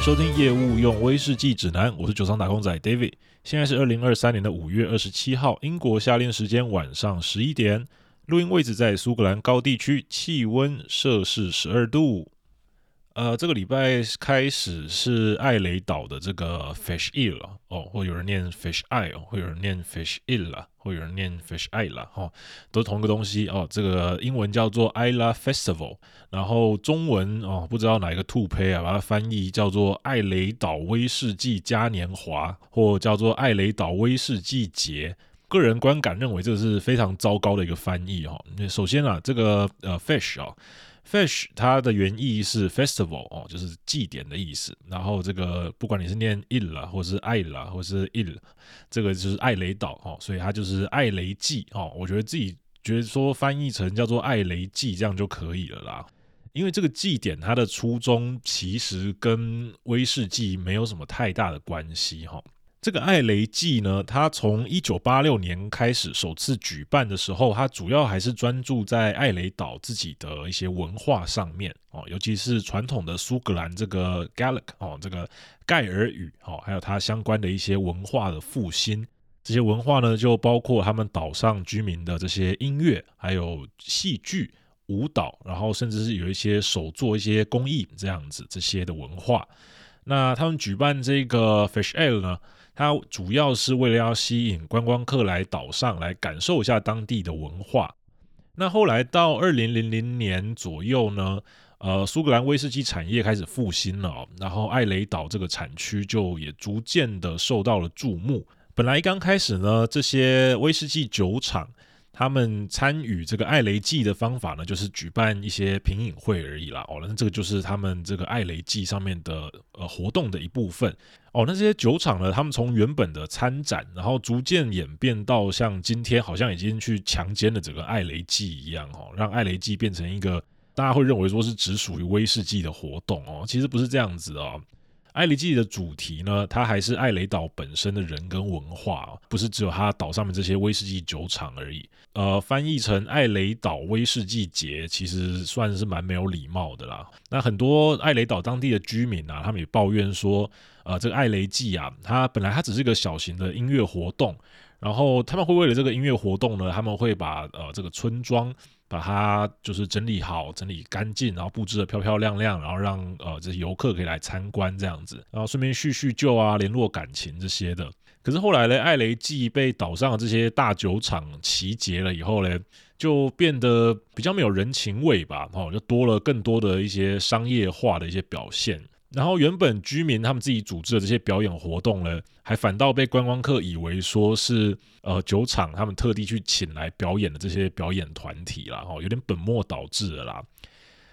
收听业务用威士忌指南，我是酒商打工仔 David。现在是二零二三年的五月二十七号，英国夏令时间晚上十一点，录音位置在苏格兰高地区，气温摄氏十二度。呃，这个礼拜开始是艾雷岛的这个 Fish Eve 了哦，或有人念 Fish Eye，会有人念 Fish Eve 啦，或有人念 Fish Eye 啦，哈，都同一个东西哦。这个英文叫做 Islay Festival，然后中文哦，不知道哪一个兔胚啊，把它翻译叫做艾雷岛威士忌嘉年华，或叫做艾雷岛威士忌节。个人观感认为这个是非常糟糕的一个翻译哈。首先啊，这个呃 Fish 啊。Fish 它的原意是 festival 哦，就是祭典的意思。然后这个不管你是念 ill，或是艾啦，或是 ill，这个就是艾雷岛哦，所以它就是艾雷祭哦。我觉得自己觉得说翻译成叫做艾雷祭这样就可以了啦。因为这个祭典它的初衷其实跟威士忌没有什么太大的关系哈。这个艾雷祭呢，它从一九八六年开始首次举办的时候，它主要还是专注在艾雷岛自己的一些文化上面哦，尤其是传统的苏格兰这个 Gallic 哦，这个盖尔语哦，还有它相关的一些文化的复兴。这些文化呢，就包括他们岛上居民的这些音乐，还有戏剧、舞蹈，然后甚至是有一些手做一些工艺这样子这些的文化。那他们举办这个 Fish Ale 呢，它主要是为了要吸引观光客来岛上来感受一下当地的文化。那后来到二零零零年左右呢，呃，苏格兰威士忌产业开始复兴了哦，然后艾雷岛这个产区就也逐渐的受到了注目。本来刚开始呢，这些威士忌酒厂。他们参与这个艾雷祭的方法呢，就是举办一些品饮会而已啦。哦，那这个就是他们这个艾雷祭上面的呃活动的一部分。哦，那这些酒厂呢，他们从原本的参展，然后逐渐演变到像今天好像已经去强奸了整个艾雷祭一样哦，让艾雷祭变成一个大家会认为说是只属于威士忌的活动哦，其实不是这样子哦。艾雷祭的主题呢，它还是艾雷岛本身的人跟文化，不是只有它岛上面这些威士忌酒厂而已。呃，翻译成艾雷岛威士忌节，其实算是蛮没有礼貌的啦。那很多艾雷岛当地的居民啊，他们也抱怨说，呃，这个艾雷祭啊，它本来它只是一个小型的音乐活动，然后他们会为了这个音乐活动呢，他们会把呃这个村庄。把它就是整理好、整理干净，然后布置得漂漂亮亮，然后让呃这些游客可以来参观这样子，然后顺便叙叙旧啊、联络感情这些的。可是后来呢，艾雷祭被岛上的这些大酒厂集结了以后呢，就变得比较没有人情味吧，哦，就多了更多的一些商业化的一些表现。然后原本居民他们自己组织的这些表演活动呢，还反倒被观光客以为说是呃酒厂他们特地去请来表演的这些表演团体啦，哦，有点本末倒置了啦。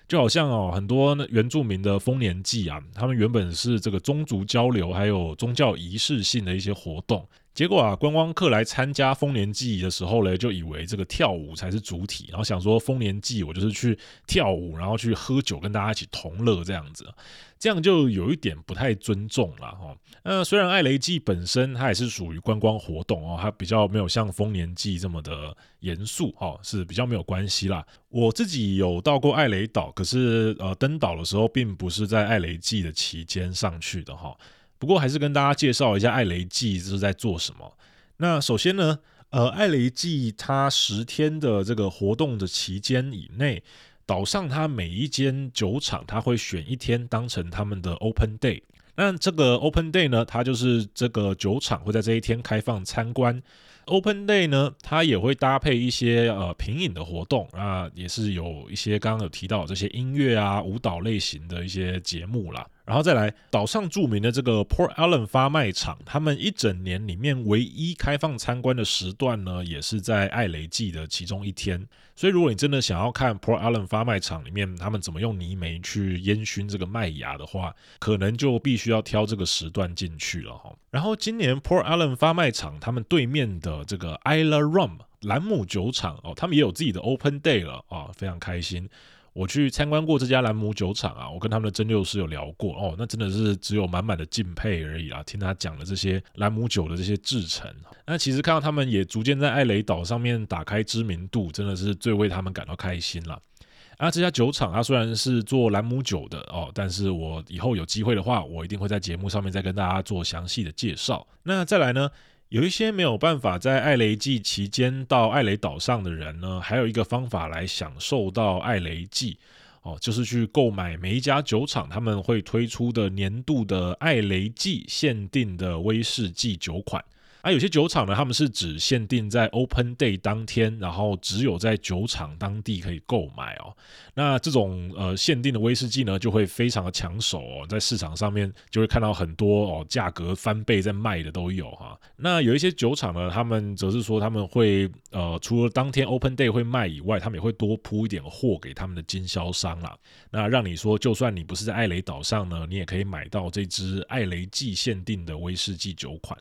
就好像哦，很多原住民的丰年祭啊，他们原本是这个宗族交流还有宗教仪式性的一些活动。结果啊，观光客来参加丰年祭的时候呢，就以为这个跳舞才是主体，然后想说丰年祭我就是去跳舞，然后去喝酒，跟大家一起同乐这样子，这样就有一点不太尊重了哈。那虽然艾雷祭本身它也是属于观光活动哦，它比较没有像丰年祭这么的严肃哈，是比较没有关系啦。我自己有到过艾雷岛，可是呃登岛的时候并不是在艾雷祭的期间上去的哈。不过还是跟大家介绍一下艾雷祭是在做什么。那首先呢，呃，艾雷祭它十天的这个活动的期间以内，岛上它每一间酒厂它会选一天当成他们的 open day。那这个 open day 呢，它就是这个酒厂会在这一天开放参观。Open Day 呢，它也会搭配一些呃品饮的活动啊，也是有一些刚刚有提到这些音乐啊、舞蹈类型的一些节目啦。然后再来岛上著名的这个 Port Allen 发卖场，他们一整年里面唯一开放参观的时段呢，也是在艾雷祭的其中一天。所以如果你真的想要看 Port Allen 发卖场里面他们怎么用泥煤去烟熏这个麦芽的话，可能就必须要挑这个时段进去了哈。然后今年 Port Allen 发卖场他们对面的这个 Islay Rum 兰姆酒厂哦，他们也有自己的 Open Day 了啊，非常开心。我去参观过这家兰姆酒厂啊，我跟他们的蒸馏师有聊过哦，那真的是只有满满的敬佩而已啊。听他讲了这些兰姆酒的这些制成，那其实看到他们也逐渐在艾雷岛上面打开知名度，真的是最为他们感到开心了。啊，这家酒厂它虽然是做兰姆酒的哦，但是我以后有机会的话，我一定会在节目上面再跟大家做详细的介绍。那再来呢，有一些没有办法在艾雷季期间到艾雷岛上的人呢，还有一个方法来享受到艾雷季。哦，就是去购买每一家酒厂他们会推出的年度的艾雷季限定的威士忌酒款。啊，有些酒厂呢，他们是只限定在 Open Day 当天，然后只有在酒厂当地可以购买哦。那这种呃限定的威士忌呢，就会非常的抢手哦，在市场上面就会看到很多哦，价格翻倍在卖的都有哈。那有一些酒厂呢，他们则是说他们会呃除了当天 Open Day 会卖以外，他们也会多铺一点货给他们的经销商啦。那让你说，就算你不是在艾雷岛上呢，你也可以买到这支艾雷祭限定的威士忌酒款。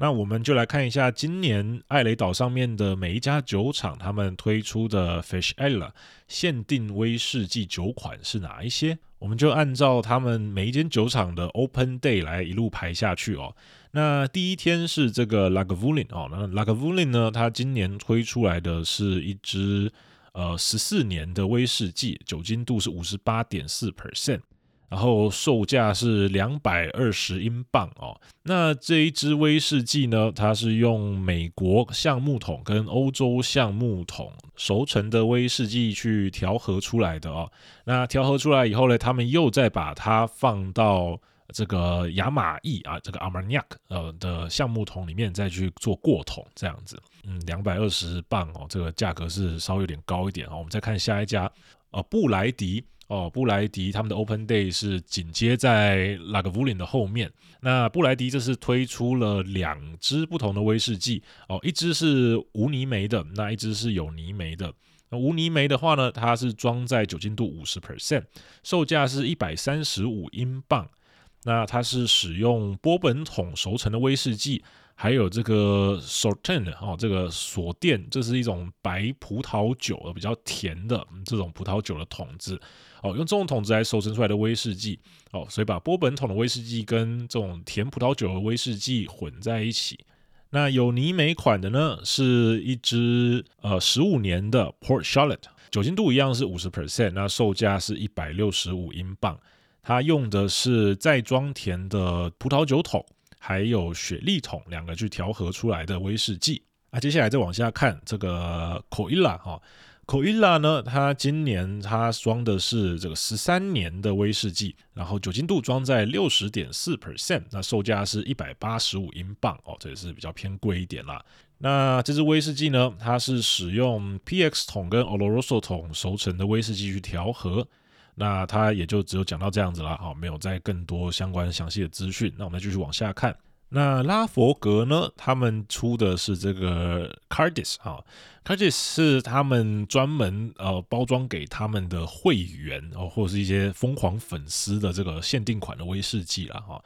那我们就来看一下今年艾雷岛上面的每一家酒厂，他们推出的 Fish Ale 限定威士忌酒款是哪一些？我们就按照他们每一间酒厂的 Open Day 来一路排下去哦。那第一天是这个 Lagavulin 哦，那 Lagavulin 呢，它今年推出来的是一支呃十四年的威士忌，酒精度是五十八点四 percent。然后售价是两百二十英镑哦。那这一支威士忌呢，它是用美国橡木桶跟欧洲橡木桶熟成的威士忌去调和出来的哦。那调和出来以后呢，他们又再把它放到这个亚马逊啊，这个 Armagnac 呃的橡木桶里面再去做过桶，这样子。嗯，两百二十镑哦，这个价格是稍微有点高一点哦。我们再看下一家，呃，布莱迪。哦，布莱迪他们的 Open Day 是紧接在 Lagavulin 的后面。那布莱迪这是推出了两支不同的威士忌哦，一支是无泥煤的，那一支是有泥煤的。那无泥煤的话呢，它是装在酒精度五十 percent，售价是一百三十五英镑。那它是使用波本桶熟成的威士忌。还有这个 Sauternes 哦，这个锁店，这是一种白葡萄酒的比较甜的这种葡萄酒的桶子哦，用这种桶子来熟成出来的威士忌哦，所以把波本桶的威士忌跟这种甜葡萄酒的威士忌混在一起。那有泥煤款的呢，是一支呃十五年的 Port Charlotte，酒精度一样是五十 percent，那售价是一百六十五英镑，它用的是再装甜的葡萄酒桶。还有雪莉桶两个去调和出来的威士忌啊，接下来再往下看这个 Coila 哈，Coila 呢，它今年它装的是这个十三年的威士忌，然后酒精度装在六十点四 percent，那售价是一百八十五英镑哦，这也是比较偏贵一点啦。那这支威士忌呢，它是使用 PX 桶跟 Oloroso 桶熟成的威士忌去调和。那它也就只有讲到这样子了，好，没有再更多相关详细的资讯。那我们继续往下看。那拉佛格呢，他们出的是这个 Cardis 哈，Cardis 是他们专门呃包装给他们的会员哦，或者是一些疯狂粉丝的这个限定款的威士忌了哈。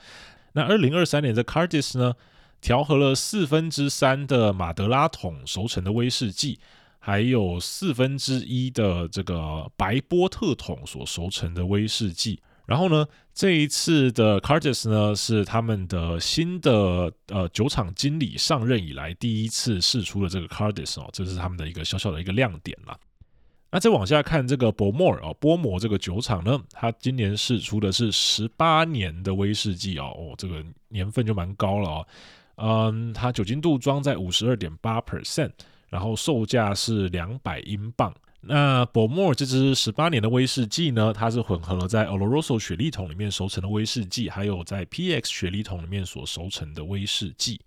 那二零二三年的 Cardis 呢，调和了四分之三的马德拉桶熟成的威士忌。还有四分之一的这个白波特桶所熟成的威士忌，然后呢，这一次的 Cardis 呢是他们的新的呃酒厂经理上任以来第一次试出了这个 Cardis 哦，这是他们的一个小小的一个亮点啦。那再往下看这个 Bowmore 哦，波摩这个酒厂呢，它今年释出的是十八年的威士忌哦，哦，这个年份就蛮高了哦，嗯，它酒精度装在五十二点八 percent。然后售价是两百英镑。那 b o m o r 这支十八年的威士忌呢，它是混合了在 Oloroso 雪莉桶里面熟成的威士忌，还有在 PX 雪莉桶里面所熟成的威士忌。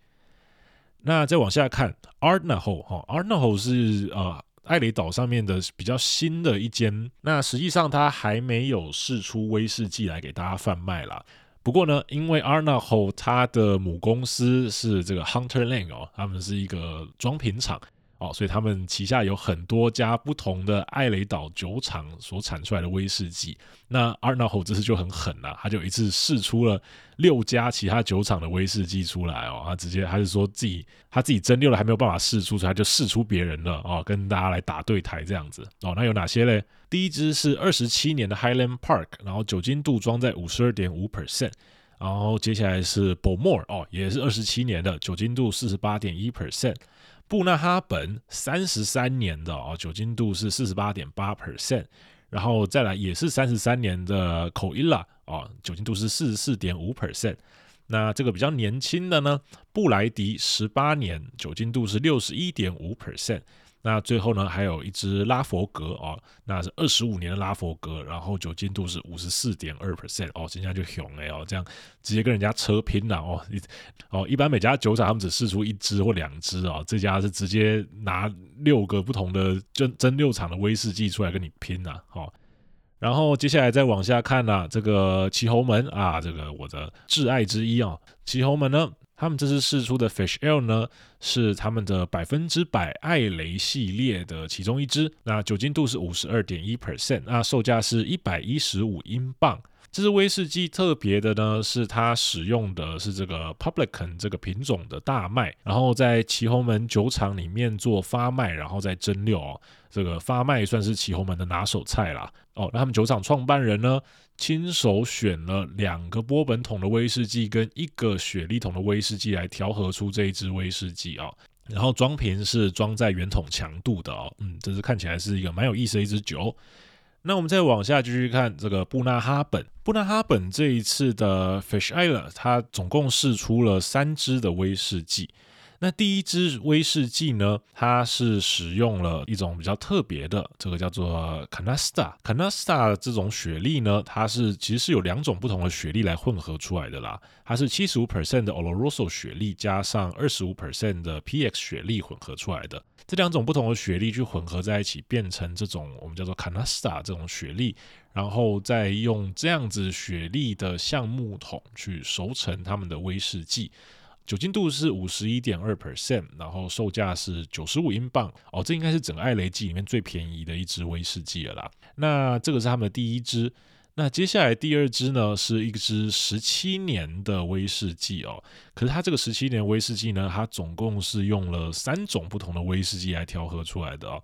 那再往下看 a r n a h o 哈 a r n a h o 是呃艾雷岛上面的比较新的一间。那实际上它还没有试出威士忌来给大家贩卖啦。不过呢，因为 a r n a h o 它的母公司是这个 Hunter Lane 哦，他们是一个装瓶厂。哦，所以他们旗下有很多家不同的艾雷岛酒厂所产出来的威士忌。那 Arnaho 这次就很狠了，他就一次试出了六家其他酒厂的威士忌出来哦，他直接他是说自己他自己蒸馏了还没有办法试出，所以他就试出别人了哦，跟大家来打对台这样子哦。那有哪些嘞？第一支是二十七年的 Highland Park，然后酒精度装在五十二点五 percent，然后接下来是 b o m o r e 哦，也是二十七年的酒精度四十八点一 percent。布纳哈本三十三年的哦，酒精度是四十八点八 percent，然后再来也是三十三年的口音了，哦，酒精度是四十四点五 percent。那这个比较年轻的呢，布莱迪十八年，酒精度是六十一点五 percent。那最后呢，还有一支拉佛格哦，那是二十五年的拉佛格，然后酒精度是五十四点二 percent 哦，现在就熊哎哦，这样直接跟人家车拼了哦，哦，一般每家酒厂他们只试出一支或两支哦，这家是直接拿六个不同的真真六厂的威士忌出来跟你拼呐，哦，然后接下来再往下看呐、啊，这个祁侯门啊，这个我的挚爱之一哦，祁侯门呢。他们这次试出的 Fish Ale 呢，是他们的百分之百艾雷系列的其中一支。那酒精度是五十二点一 percent，那售价是一百一十五英镑。这支威士忌特别的呢，是它使用的是这个 Publican 这个品种的大麦，然后在奇红门酒厂里面做发麦，然后再蒸馏哦。这个发麦算是奇红门的拿手菜啦。哦，那他们酒厂创办人呢，亲手选了两个波本桶的威士忌跟一个雪莉桶的威士忌来调和出这一支威士忌啊、哦。然后装瓶是装在圆筒强度的哦，嗯，这是看起来是一个蛮有意思的一支酒。那我们再往下继续看这个布纳哈本。布纳哈本这一次的 Fish Ale，它总共试出了三支的威士忌。那第一支威士忌呢，它是使用了一种比较特别的，这个叫做 Canasta。Canasta 这种雪莉呢，它是其实是有两种不同的雪莉来混合出来的啦。它是七十五 percent 的 Oloroso 雪莉加上二十五 percent 的 PX 雪莉混合出来的。这两种不同的雪莉去混合在一起，变成这种我们叫做 Canasta 这种雪莉，然后再用这样子雪莉的橡木桶去熟成他们的威士忌。酒精度是五十一点二 percent，然后售价是九十五英镑哦，这应该是整个艾雷记里面最便宜的一支威士忌了啦。那这个是他们的第一支，那接下来第二支呢是一支十七年的威士忌哦，可是它这个十七年威士忌呢，它总共是用了三种不同的威士忌来调和出来的哦。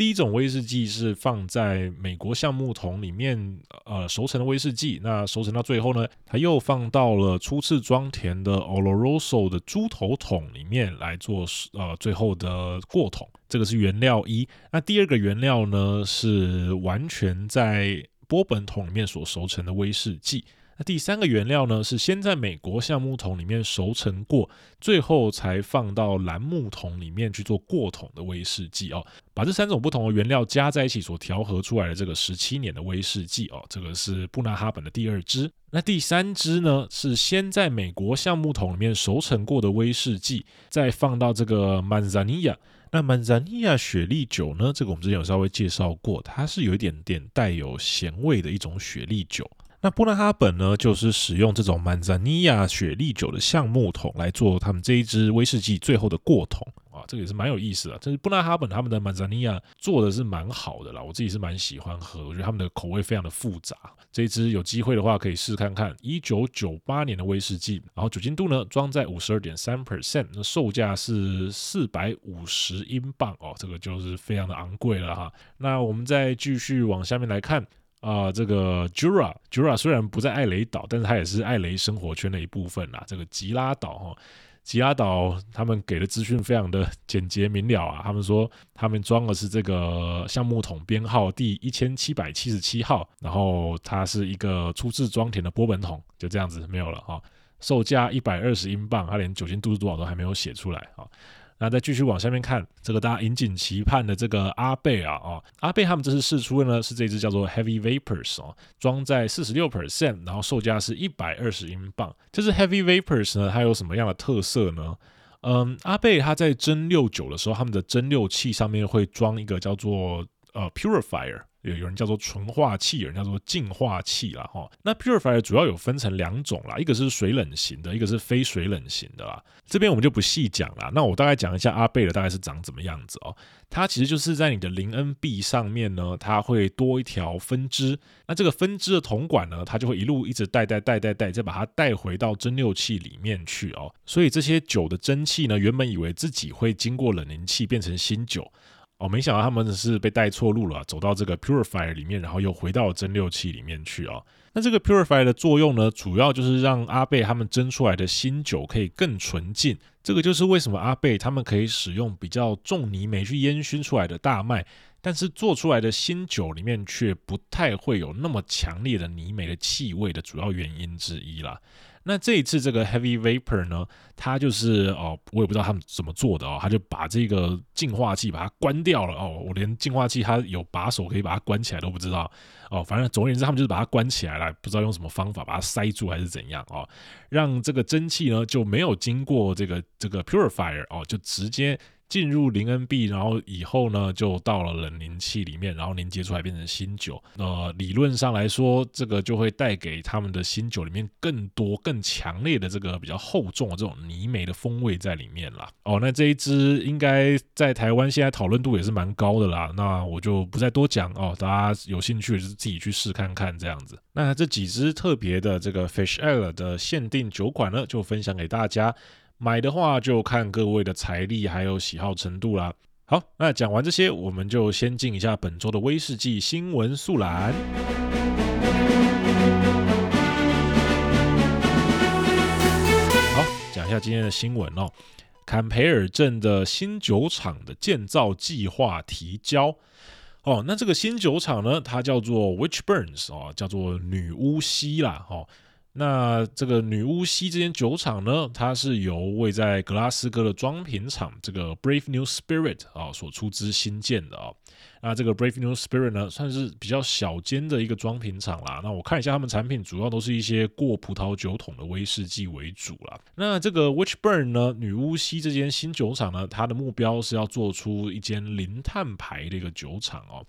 第一种威士忌是放在美国橡木桶里面，呃，熟成的威士忌。那熟成到最后呢，它又放到了初次装填的 Oloroso 的猪头桶里面来做，呃，最后的过桶。这个是原料一。那第二个原料呢，是完全在波本桶里面所熟成的威士忌。那第三个原料呢，是先在美国橡木桶里面熟成过，最后才放到蓝木桶里面去做过桶的威士忌哦。把这三种不同的原料加在一起所调和出来的这个十七年的威士忌哦，这个是布纳哈本的第二支。那第三支呢，是先在美国橡木桶里面熟成过的威士忌，再放到这个曼扎尼亚。那曼扎尼亚雪莉酒呢，这个我们之前有稍微介绍过，它是有一点点带有咸味的一种雪莉酒。那布纳哈本呢，就是使用这种曼扎尼亚雪莉酒的橡木桶来做他们这一支威士忌最后的过桶啊，这个也是蛮有意思的。这是布纳哈本他们的曼扎尼亚做的是蛮好的啦，我自己是蛮喜欢喝，我觉得他们的口味非常的复杂。这一支有机会的话可以试看看，一九九八年的威士忌，然后酒精度呢装在五十二点三 percent，那售价是四百五十英镑哦，这个就是非常的昂贵了哈。那我们再继续往下面来看。啊、呃，这个 Jura，Jura 虽然不在艾雷岛，但是它也是艾雷生活圈的一部分啦。这个吉拉岛哈，吉拉岛他们给的资讯非常的简洁明了啊。他们说他们装的是这个橡木桶编号第一千七百七十七号，然后它是一个初次装填的波本桶，就这样子没有了哈。售价一百二十英镑，它连酒精度是多少都还没有写出来啊。那再继续往下面看，这个大家引颈期盼的这个阿贝啊，哦，阿贝他们这次试出的呢是这支叫做 Heavy Vapors 哦，装在四十六 percent，然后售价是一百二十英镑。这支 Heavy Vapors 呢，它有什么样的特色呢？嗯，阿贝它在蒸馏酒的时候，他们的蒸馏器上面会装一个叫做呃 Purifier。有有人叫做纯化器，有人叫做净化器啦哈。那 purifier 主要有分成两种啦，一个是水冷型的，一个是非水冷型的啦。这边我们就不细讲啦。那我大概讲一下阿贝的大概是长怎么样子哦。它其实就是在你的林恩壁上面呢，它会多一条分支。那这个分支的铜管呢，它就会一路一直带带带带带，再把它带回到蒸馏器里面去哦。所以这些酒的蒸汽呢，原本以为自己会经过冷凝器变成新酒。哦，没想到他们是被带错路了，走到这个 purifier 里面，然后又回到蒸馏器里面去哦。那这个 purifier 的作用呢，主要就是让阿贝他们蒸出来的新酒可以更纯净。这个就是为什么阿贝他们可以使用比较重泥煤去烟熏出来的大麦，但是做出来的新酒里面却不太会有那么强烈的泥煤的气味的主要原因之一啦。那这一次这个 Heavy Vapor 呢，它就是哦，我也不知道他们怎么做的哦，他就把这个净化器把它关掉了哦，我连净化器它有把手可以把它关起来都不知道哦，反正总而言之，他们就是把它关起来了，不知道用什么方法把它塞住还是怎样哦，让这个蒸汽呢就没有经过这个这个 Purifier 哦，就直接。进入零 NB，然后以后呢，就到了冷凝器里面，然后凝结出来变成新酒。呃，理论上来说，这个就会带给他们的新酒里面更多、更强烈的这个比较厚重的这种泥煤的风味在里面啦。哦，那这一支应该在台湾现在讨论度也是蛮高的啦。那我就不再多讲哦，大家有兴趣就是自己去试看看这样子。那这几支特别的这个 Fish Ale 的限定酒款呢，就分享给大家。买的话就看各位的财力还有喜好程度啦。好，那讲完这些，我们就先进一下本周的威士忌新闻速览。好，讲一下今天的新闻哦。坎培尔镇的新酒厂的建造计划提交哦。那这个新酒厂呢，它叫做 Witchburns 哦，叫做女巫溪啦，哦。那这个女巫溪这间酒厂呢，它是由位在格拉斯哥的装瓶厂这个 Brave New Spirit 啊所出资新建的啊。那这个 Brave New Spirit 呢，算是比较小间的一个装瓶厂啦。那我看一下他们产品，主要都是一些过葡萄酒桶的威士忌为主啦。那这个 Witchburn 呢，女巫溪这间新酒厂呢，它的目标是要做出一间零碳排的一个酒厂哦。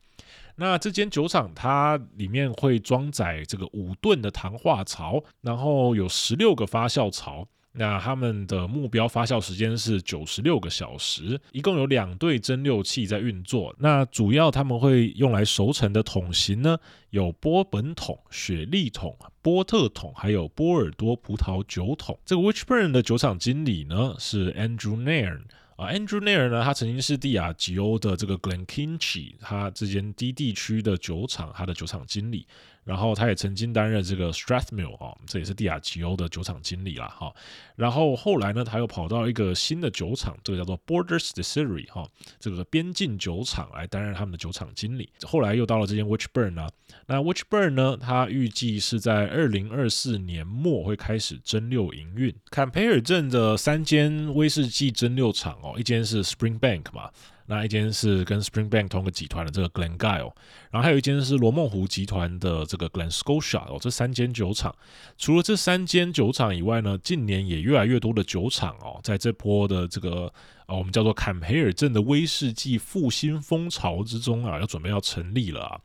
那这间酒厂它里面会装载这个五吨的糖化槽，然后有十六个发酵槽。那他们的目标发酵时间是九十六个小时，一共有两对蒸馏器在运作。那主要他们会用来熟成的桶型呢，有波本桶、雪莉桶、波特桶，还有波尔多葡萄酒桶。这个 Witchburn 的酒厂经理呢是 Andrew Nairn。啊，Andrew Nair 呢，他曾经是蒂亚吉欧的这个 glenkinchi 他这间低地区的酒厂，他的酒厂经理。然后他也曾经担任这个 Strathmore 啊，这也是帝亚吉欧的酒厂经理啦哈。然后后来呢，他又跑到一个新的酒厂，这个叫做 Borders Distillery 哈，这个边境酒厂来担任他们的酒厂经理。后来又到了这间 Witchburn 啊，那 Witchburn 呢，他预计是在二零二四年末会开始蒸馏营运。坎培尔镇的三间威士忌蒸馏厂哦，一间是 Springbank 嘛。那一间是跟 Springbank 同个集团的这个 Glengyle，然后还有一间是罗梦湖集团的这个 Glen-Scotia 哦，这三间酒厂，除了这三间酒厂以外呢，近年也越来越多的酒厂哦，在这波的这个。我们叫做坎培尔镇的威士忌复兴风潮之中啊，要准备要成立了啊。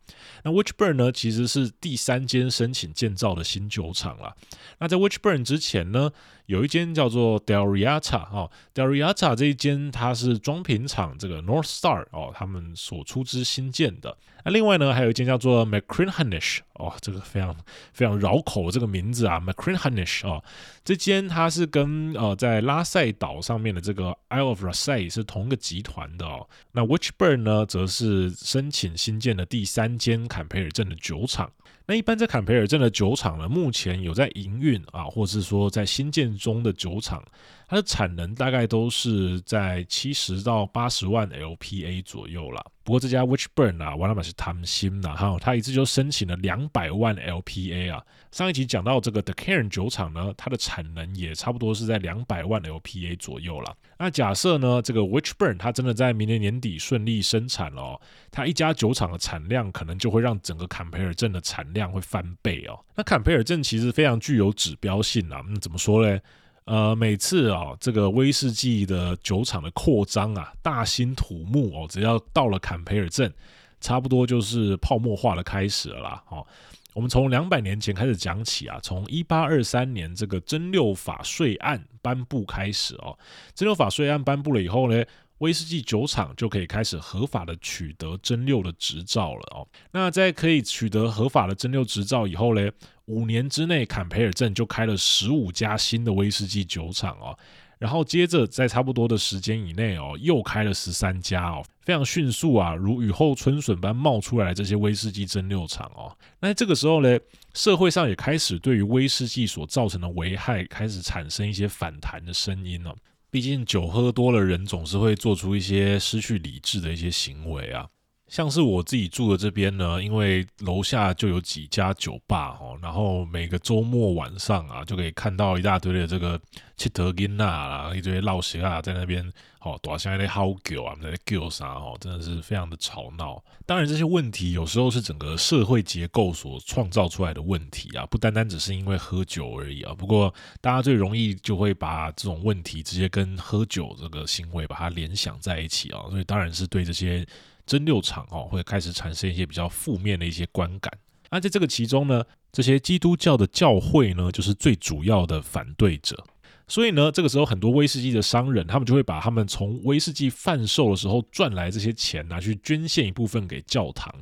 那 Witchburn 呢，其实是第三间申请建造的新酒厂了。那在 Witchburn 之前呢，有一间叫做 Del Riata 哦，Del Riata 这一间它是装瓶厂这个 North Star 哦，他们所出资新建的。那另外呢，还有一间叫做 Machrihanish 哦，这个非常非常绕口的这个名字啊，Machrihanish 哦，这间它是跟呃在拉塞岛上面的这个 Isle of Raasay 是同一个集团的哦。那 Witchburn 呢，则是申请新建的第三间坎培尔镇的酒厂。那一般在坎培尔镇的酒厂呢，目前有在营运啊，或是说在新建中的酒厂，它的产能大概都是在七十到八十万 LPA 左右啦。不过这家 Witchburn 啊，完全是贪心呐，哈，他一次就申请了两百万 LPA 啊。上一集讲到这个 The Cairn 酒厂呢，它的产能也差不多是在两百万 LPA 左右啦。那假设呢，这个 Witchburn 它真的在明年年底顺利生产了哦，它一家酒厂的产量可能就会让整个坎培尔镇的产量会翻倍哦。那坎培尔镇其实非常具有指标性啊，那怎么说呢？呃，每次啊，这个威士忌的酒厂的扩张啊，大兴土木哦，只要到了坎培尔镇，差不多就是泡沫化的开始了啦。哦，我们从两百年前开始讲起啊，从一八二三年这个征六法税案颁布开始哦，征六法税案颁布了以后呢，威士忌酒厂就可以开始合法的取得蒸馏的执照了哦。那在可以取得合法的蒸馏执照以后呢，五年之内，坎培尔镇就开了十五家新的威士忌酒厂哦。然后接着在差不多的时间以内哦，又开了十三家哦，非常迅速啊，如雨后春笋般冒出来这些威士忌蒸馏厂哦。那这个时候呢，社会上也开始对于威士忌所造成的危害开始产生一些反弹的声音了。毕竟酒喝多了，人总是会做出一些失去理智的一些行为啊。像是我自己住的这边呢，因为楼下就有几家酒吧哦，然后每个周末晚上啊，就可以看到一大堆的这个七德金啊，一堆老鞋啊在那边哦，大声在吼叫啊，在叫啥哦，真的是非常的吵闹。当然，这些问题有时候是整个社会结构所创造出来的问题啊，不单单只是因为喝酒而已啊。不过，大家最容易就会把这种问题直接跟喝酒这个行为把它联想在一起啊，所以当然是对这些。蒸馏厂哦，会开始产生一些比较负面的一些观感。那在这个其中呢，这些基督教的教会呢，就是最主要的反对者。所以呢，这个时候很多威士忌的商人，他们就会把他们从威士忌贩售的时候赚来这些钱拿去捐献一部分给教堂，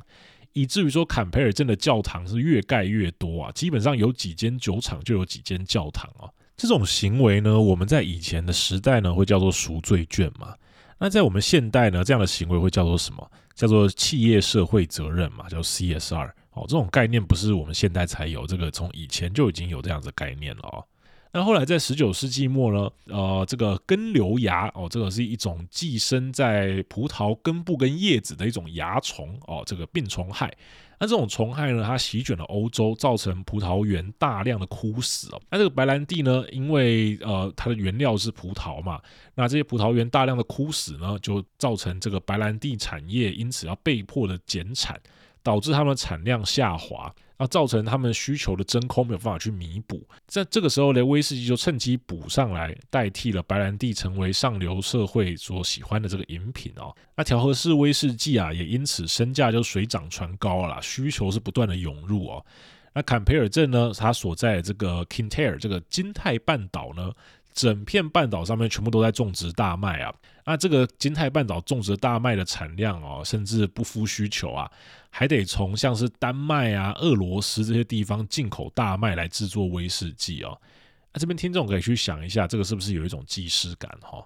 以至于说坎培尔镇的教堂是越盖越多啊，基本上有几间酒厂就有几间教堂啊。这种行为呢，我们在以前的时代呢，会叫做赎罪券嘛。那在我们现代呢，这样的行为会叫做什么？叫做企业社会责任嘛，叫 CSR。哦，这种概念不是我们现代才有，这个从以前就已经有这样子的概念了哦。那后来在十九世纪末呢，呃，这个根瘤蚜哦，这个是一种寄生在葡萄根部跟叶子的一种蚜虫哦，这个病虫害。那这种虫害呢，它席卷了欧洲，造成葡萄园大量的枯死哦。那这个白兰地呢，因为呃它的原料是葡萄嘛，那这些葡萄园大量的枯死呢，就造成这个白兰地产业因此要被迫的减产，导致它们产量下滑。那造成他们需求的真空没有办法去弥补，在这个时候呢，威士忌就趁机补上来，代替了白兰地，成为上流社会所喜欢的这个饮品哦。那调和式威士忌啊，也因此身价就水涨船高了啦，需求是不断的涌入哦。那坎培尔镇呢，它所在的这个 Kintyre 这个金泰半岛呢。整片半岛上面全部都在种植大麦啊，那这个金泰半岛种植大麦的产量哦，甚至不敷需求啊，还得从像是丹麦啊、俄罗斯这些地方进口大麦来制作威士忌哦。那这边听众可以去想一下，这个是不是有一种既视感哈？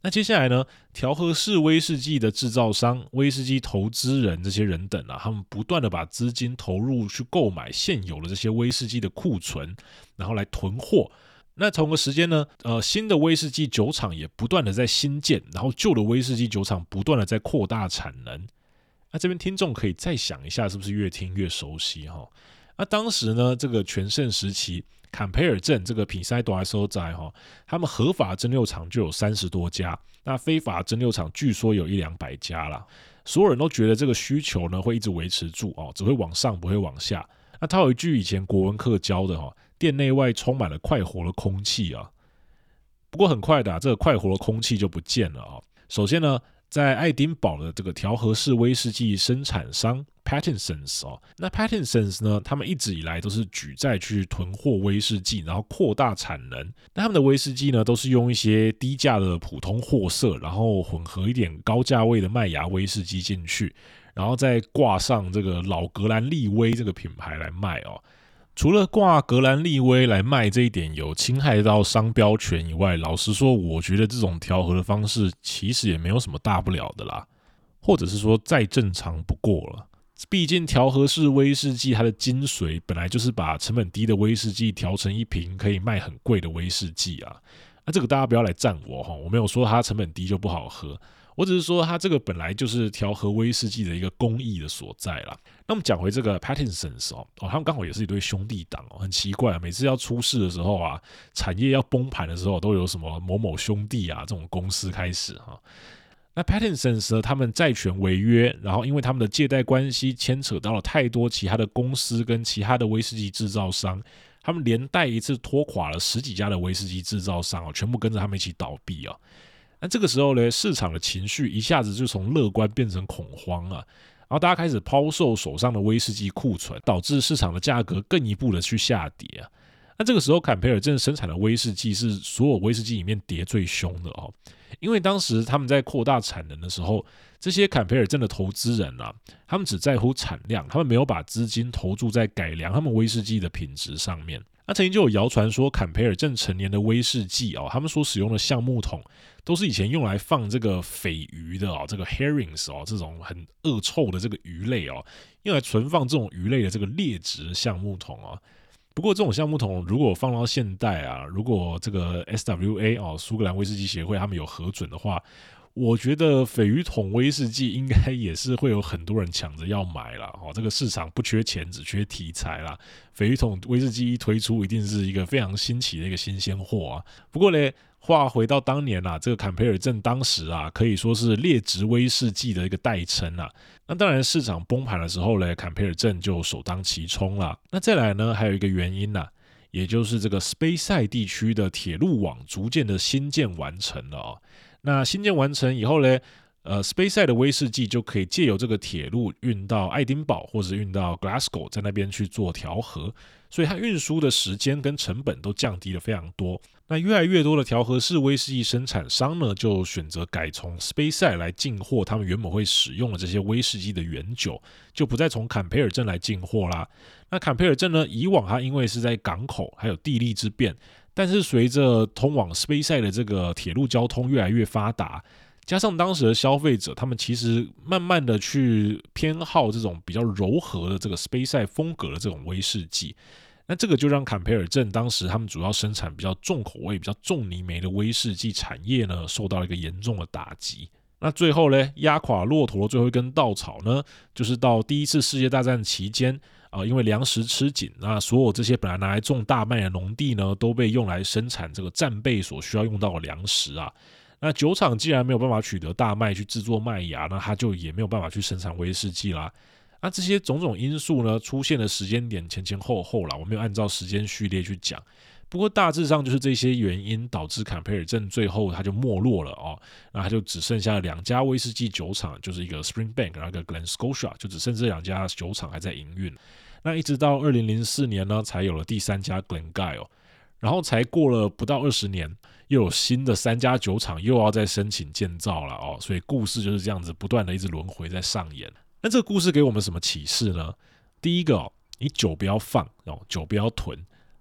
那接下来呢，调和式威士忌的制造商、威士忌投资人这些人等啊，他们不断的把资金投入去购买现有的这些威士忌的库存，然后来囤货。那同个时间呢，呃，新的威士忌酒厂也不断的在新建，然后旧的威士忌酒厂不断的在扩大产能。那这边听众可以再想一下，是不是越听越熟悉哈？那当时呢，这个全盛时期，坎培尔镇这个比塞多埃所在哈，他们合法蒸馏厂就有三十多家，那非法蒸馏厂据说有一两百家啦。所有人都觉得这个需求呢会一直维持住哦，只会往上不会往下。那他有一句以前国文课教的哈。店内外充满了快活的空气啊，不过很快的啊，这个快活的空气就不见了啊。首先呢，在爱丁堡的这个调和式威士忌生产商 Pattinsons 哦，那 Pattinsons 呢，他们一直以来都是举债去囤货威士忌，然后扩大产能。那他们的威士忌呢，都是用一些低价的普通货色，然后混合一点高价位的麦芽威士忌进去，然后再挂上这个老格兰利威这个品牌来卖哦。除了挂格兰利威来卖这一点有侵害到商标权以外，老实说，我觉得这种调和的方式其实也没有什么大不了的啦，或者是说再正常不过了。毕竟调和式威士忌它的精髓本来就是把成本低的威士忌调成一瓶可以卖很贵的威士忌啊。那这个大家不要来赞我哈，我没有说它成本低就不好喝。我只是说，它这个本来就是调和威士忌的一个工艺的所在啦。那么讲回这个 Pattinsons 哦，哦，他们刚好也是一对兄弟档哦，很奇怪啊，每次要出事的时候啊，产业要崩盘的时候，都有什么某某兄弟啊这种公司开始哈。那 Pattinsons 呢，他们债权违约，然后因为他们的借贷关系牵扯到了太多其他的公司跟其他的威士忌制造商，他们连带一次拖垮了十几家的威士忌制造商哦，全部跟着他们一起倒闭啊。那这个时候呢，市场的情绪一下子就从乐观变成恐慌啊，然后大家开始抛售手上的威士忌库存，导致市场的价格更一步的去下跌啊。那这个时候，坎培尔镇生产的威士忌是所有威士忌里面跌最凶的哦，因为当时他们在扩大产能的时候，这些坎培尔镇的投资人啊，他们只在乎产量，他们没有把资金投注在改良他们威士忌的品质上面。那曾经就有谣传说，坎培尔镇成年的威士忌哦，他们所使用的橡木桶都是以前用来放这个鲱鱼的哦，这个 herrings 哦，这种很恶臭的这个鱼类哦，用来存放这种鱼类的这个劣质橡木桶哦。不过这种橡木桶如果放到现代啊，如果这个 SWA 哦，苏格兰威士忌协会他们有核准的话，我觉得鮪鱼桶威士忌应该也是会有很多人抢着要买啦。哦，这个市场不缺钱，只缺题材啦。鮪鱼桶威士忌一推出，一定是一个非常新奇的一个新鲜货啊。不过呢，话回到当年啊，这个坎培尔镇当时啊，可以说是劣质威士忌的一个代称啊。那当然，市场崩盘的时候呢，坎培尔镇就首当其冲了。那再来呢，还有一个原因呢、啊，也就是这个斯杯塞地区的铁路网逐渐的新建完成了哦。那新建完成以后呢，呃，斯杯塞的威士忌就可以借由这个铁路运到爱丁堡或者运到 Glasgow，在那边去做调和，所以它运输的时间跟成本都降低了非常多。那越来越多的调和式威士忌生产商呢，就选择改从斯杯塞来进货他们原本会使用的这些威士忌的原酒，就不再从坎培尔镇来进货啦。那坎培尔镇呢，以往它因为是在港口，还有地利之便。但是随着通往 Spacey 的这个铁路交通越来越发达，加上当时的消费者，他们其实慢慢的去偏好这种比较柔和的这个 Spacey 风格的这种威士忌，那这个就让坎培尔镇当时他们主要生产比较重口味、比较重泥煤的威士忌产业呢，受到了一个严重的打击。那最后呢，压垮骆驼的最后一根稻草呢，就是到第一次世界大战期间。啊，因为粮食吃紧，那所有这些本来拿来种大麦的农地呢，都被用来生产这个战备所需要用到的粮食啊。那酒厂既然没有办法取得大麦去制作麦芽，那它就也没有办法去生产威士忌啦。那这些种种因素呢，出现的时间点前前后后啦，我没有按照时间序列去讲。不过大致上就是这些原因导致坎培尔镇最后它就没落了哦。那它就只剩下两家威士忌酒厂，就是一个 Springbank，然后一个 Glen Scotia，就只剩这两家酒厂还在营运。那一直到二零零四年呢，才有了第三家 Glengyle，然后才过了不到二十年，又有新的三家酒厂又要再申请建造了哦，所以故事就是这样子不断的一直轮回在上演。那这个故事给我们什么启示呢？第一个哦，你酒不要放哦，酒不要囤，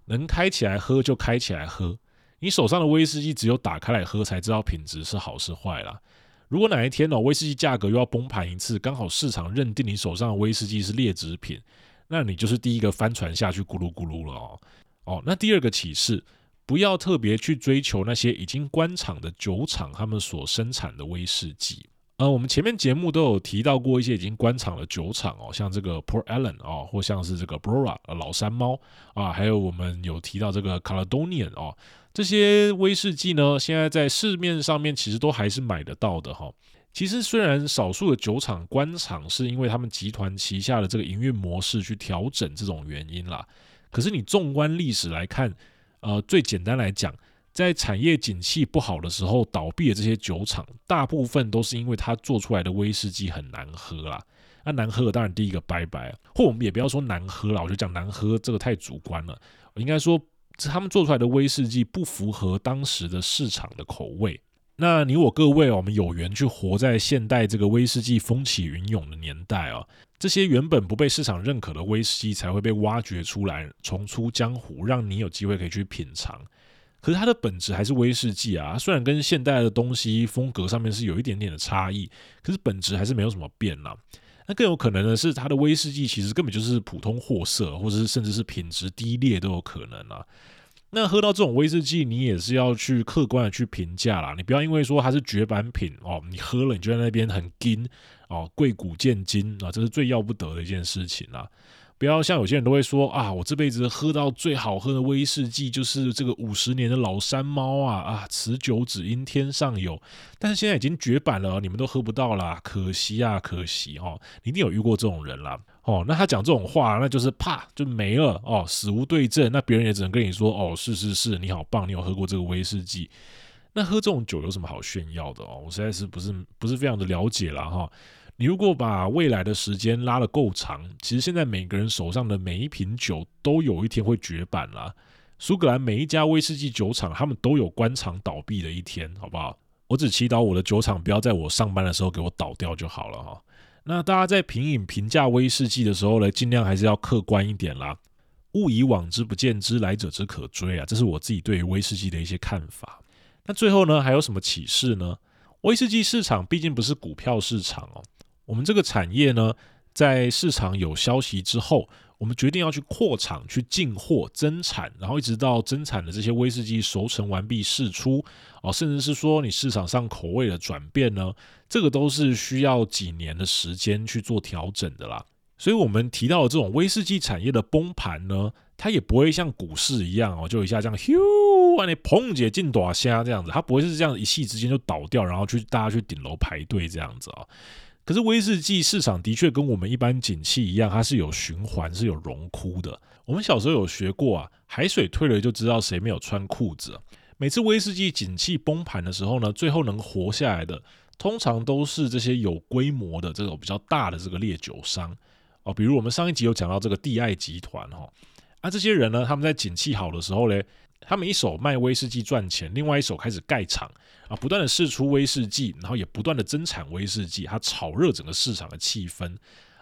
能开起来喝就开起来喝。你手上的威士忌只有打开来喝才知道品质是好是坏啦。如果哪一天哦，威士忌价格又要崩盘一次，刚好市场认定你手上的威士忌是劣质品。那你就是第一个翻船下去咕噜咕噜了哦哦。那第二个启示，不要特别去追求那些已经关厂的酒厂他们所生产的威士忌。呃，我们前面节目都有提到过一些已经关厂的酒厂哦，像这个 Port Ellen 哦，或像是这个 Brora 老山猫啊，还有我们有提到这个 Caledonian 哦，这些威士忌呢，现在在市面上面其实都还是买得到的哈、哦。其实，虽然少数的酒厂关厂是因为他们集团旗下的这个营运模式去调整这种原因啦，可是你纵观历史来看，呃，最简单来讲，在产业景气不好的时候倒闭的这些酒厂，大部分都是因为它做出来的威士忌很难喝啦。那难喝的当然第一个拜拜，或我们也不要说难喝啦，我就讲难喝这个太主观了，我应该说他们做出来的威士忌不符合当时的市场的口味。那你我各位，我们有缘去活在现代这个威士忌风起云涌的年代啊，这些原本不被市场认可的威士忌才会被挖掘出来，重出江湖，让你有机会可以去品尝。可是它的本质还是威士忌啊，虽然跟现代的东西风格上面是有一点点的差异，可是本质还是没有什么变啦。那更有可能的是，它的威士忌其实根本就是普通货色，或者是甚至是品质低劣都有可能啊。那喝到这种威士忌，你也是要去客观的去评价啦。你不要因为说它是绝版品哦，你喝了你就在那边很惊哦，贵古贱今啊，这是最要不得的一件事情啦。不要像有些人都会说啊，我这辈子喝到最好喝的威士忌就是这个五十年的老山猫啊啊，此酒只因天上有。但是现在已经绝版了，你们都喝不到啦，可惜啊，可惜哦，一定有遇过这种人啦。哦，那他讲这种话，那就是啪就没了哦，死无对证。那别人也只能跟你说哦，是是是，你好棒，你有喝过这个威士忌。那喝这种酒有什么好炫耀的哦？我实在是不是不是非常的了解了哈。你如果把未来的时间拉得够长，其实现在每个人手上的每一瓶酒都有一天会绝版啦。苏格兰每一家威士忌酒厂，他们都有关厂倒闭的一天，好不好？我只祈祷我的酒厂不要在我上班的时候给我倒掉就好了哈。那大家在品饮评价威士忌的时候呢，尽量还是要客观一点啦。勿以往之不见之，来者之可追啊，这是我自己对于威士忌的一些看法。那最后呢，还有什么启示呢？威士忌市场毕竟不是股票市场哦。我们这个产业呢，在市场有消息之后，我们决定要去扩厂、去进货、增产，然后一直到增产的这些威士忌熟成完毕释出，哦，甚至是说你市场上口味的转变呢，这个都是需要几年的时间去做调整的啦。所以，我们提到的这种威士忌产业的崩盘呢，它也不会像股市一样哦，就一下这样咻，那砰姐进大虾这样子，它不会是这样一夕之间就倒掉，然后去大家去顶楼排队这样子啊。可是威士忌市场的确跟我们一般景气一样，它是有循环，是有荣枯的。我们小时候有学过啊，海水退了就知道谁没有穿裤子。每次威士忌景气崩盘的时候呢，最后能活下来的，通常都是这些有规模的这种比较大的这个烈酒商哦。比如我们上一集有讲到这个帝爱集团哈，啊这些人呢，他们在景气好的时候嘞。他们一手卖威士忌赚钱，另外一手开始盖厂啊，不断的试出威士忌，然后也不断的增产威士忌，它炒热整个市场的气氛。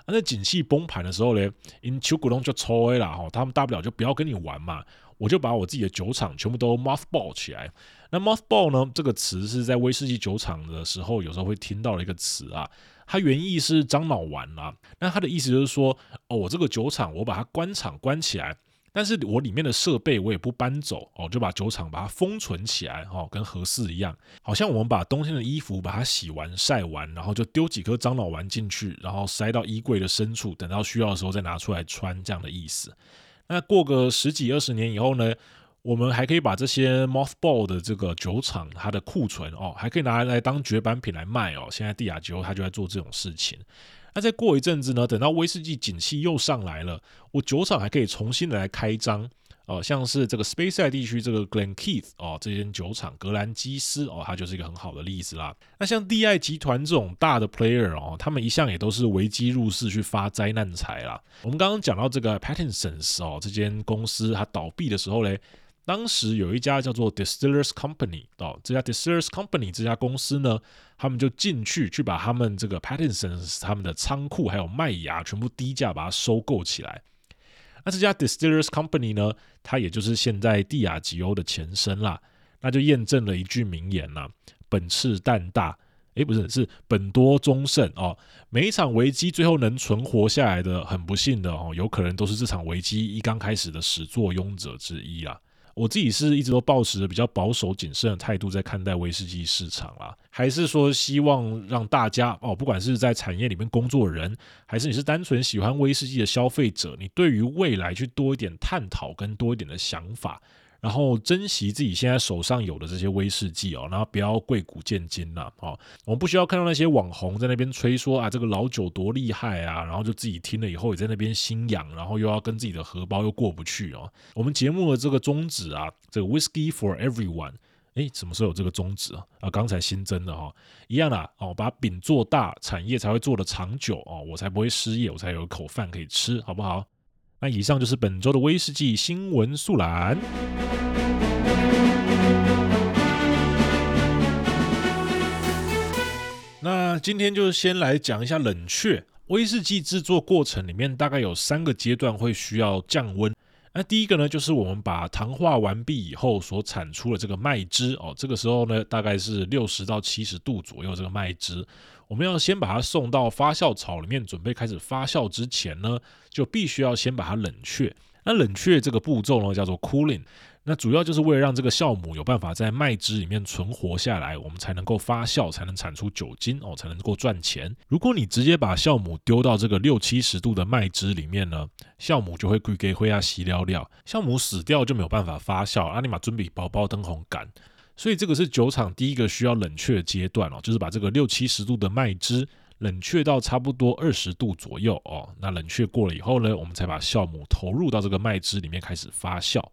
啊，在景气崩盘的时候呢，因求股东就抽 A 了哈，他们大不了就不要跟你玩嘛，我就把我自己的酒厂全部都 mothball 起来。那 mothball 呢，这个词是在威士忌酒厂的时候有时候会听到的一个词啊，它原意是樟脑丸啊，那它的意思就是说，哦，我这个酒厂我把它关厂关起来。但是我里面的设备我也不搬走哦，就把酒厂把它封存起来哦，跟和四一样，好像我们把冬天的衣服把它洗完晒完，然后就丢几颗樟脑丸进去，然后塞到衣柜的深处，等到需要的时候再拿出来穿，这样的意思。那过个十几二十年以后呢，我们还可以把这些 mothball 的这个酒厂它的库存哦，还可以拿来当绝版品来卖哦。现在帝亚吉欧它就在做这种事情。那再过一阵子呢，等到威士忌景气又上来了，我酒厂还可以重新的来开张哦，像是这个 Space i 地区这个 Glenkeith 哦，这间酒厂格兰基斯哦，它就是一个很好的例子啦。那像 D.I. 集团这种大的 player 哦，他们一向也都是危机入市去发灾难财啦。我们刚刚讲到这个 Pattinsons 哦，这间公司它倒闭的时候嘞。当时有一家叫做 Distillers Company 哦，这家 Distillers Company 这家公司呢，他们就进去去把他们这个 Pattinsons 他们的仓库还有麦芽全部低价把它收购起来。那这家 Distillers Company 呢，它也就是现在帝亚吉欧的前身啦。那就验证了一句名言呐：本次蛋大，诶，不是，是本多终胜哦。每一场危机最后能存活下来的，很不幸的哦，有可能都是这场危机一刚开始的始作俑者之一啦。我自己是一直都保持着比较保守谨慎的态度在看待威士忌市场啦，还是说希望让大家哦，不管是在产业里面工作的人，还是你是单纯喜欢威士忌的消费者，你对于未来去多一点探讨跟多一点的想法。然后珍惜自己现在手上有的这些威士忌哦，然后不要贵古贱今呐哦。我们不需要看到那些网红在那边吹说啊，这个老酒多厉害啊，然后就自己听了以后也在那边心痒，然后又要跟自己的荷包又过不去哦。我们节目的这个宗旨啊，这个 Whisky for Everyone，诶，什么时候有这个宗旨啊？啊，刚才新增的哈，一样啦哦，把饼做大，产业才会做得长久哦，我才不会失业，我才有口饭可以吃，好不好？那以上就是本周的威士忌新闻速览。那今天就先来讲一下冷却。威士忌制作过程里面大概有三个阶段会需要降温。那第一个呢，就是我们把糖化完毕以后所产出的这个麦汁哦，这个时候呢，大概是六十到七十度左右这个麦汁。我们要先把它送到发酵槽里面，准备开始发酵之前呢，就必须要先把它冷却。那冷却这个步骤呢，叫做 cooling。那主要就是为了让这个酵母有办法在麦汁里面存活下来，我们才能够发酵，才能产出酒精哦，才能够赚钱。如果你直接把酵母丢到这个六七十度的麦汁里面呢，酵母就会归给灰啊稀料料，酵母死掉就没有办法发酵，阿尼玛准备包包灯红干。所以这个是酒厂第一个需要冷却的阶段哦，就是把这个六七十度的麦汁冷却到差不多二十度左右哦。那冷却过了以后呢，我们才把酵母投入到这个麦汁里面开始发酵，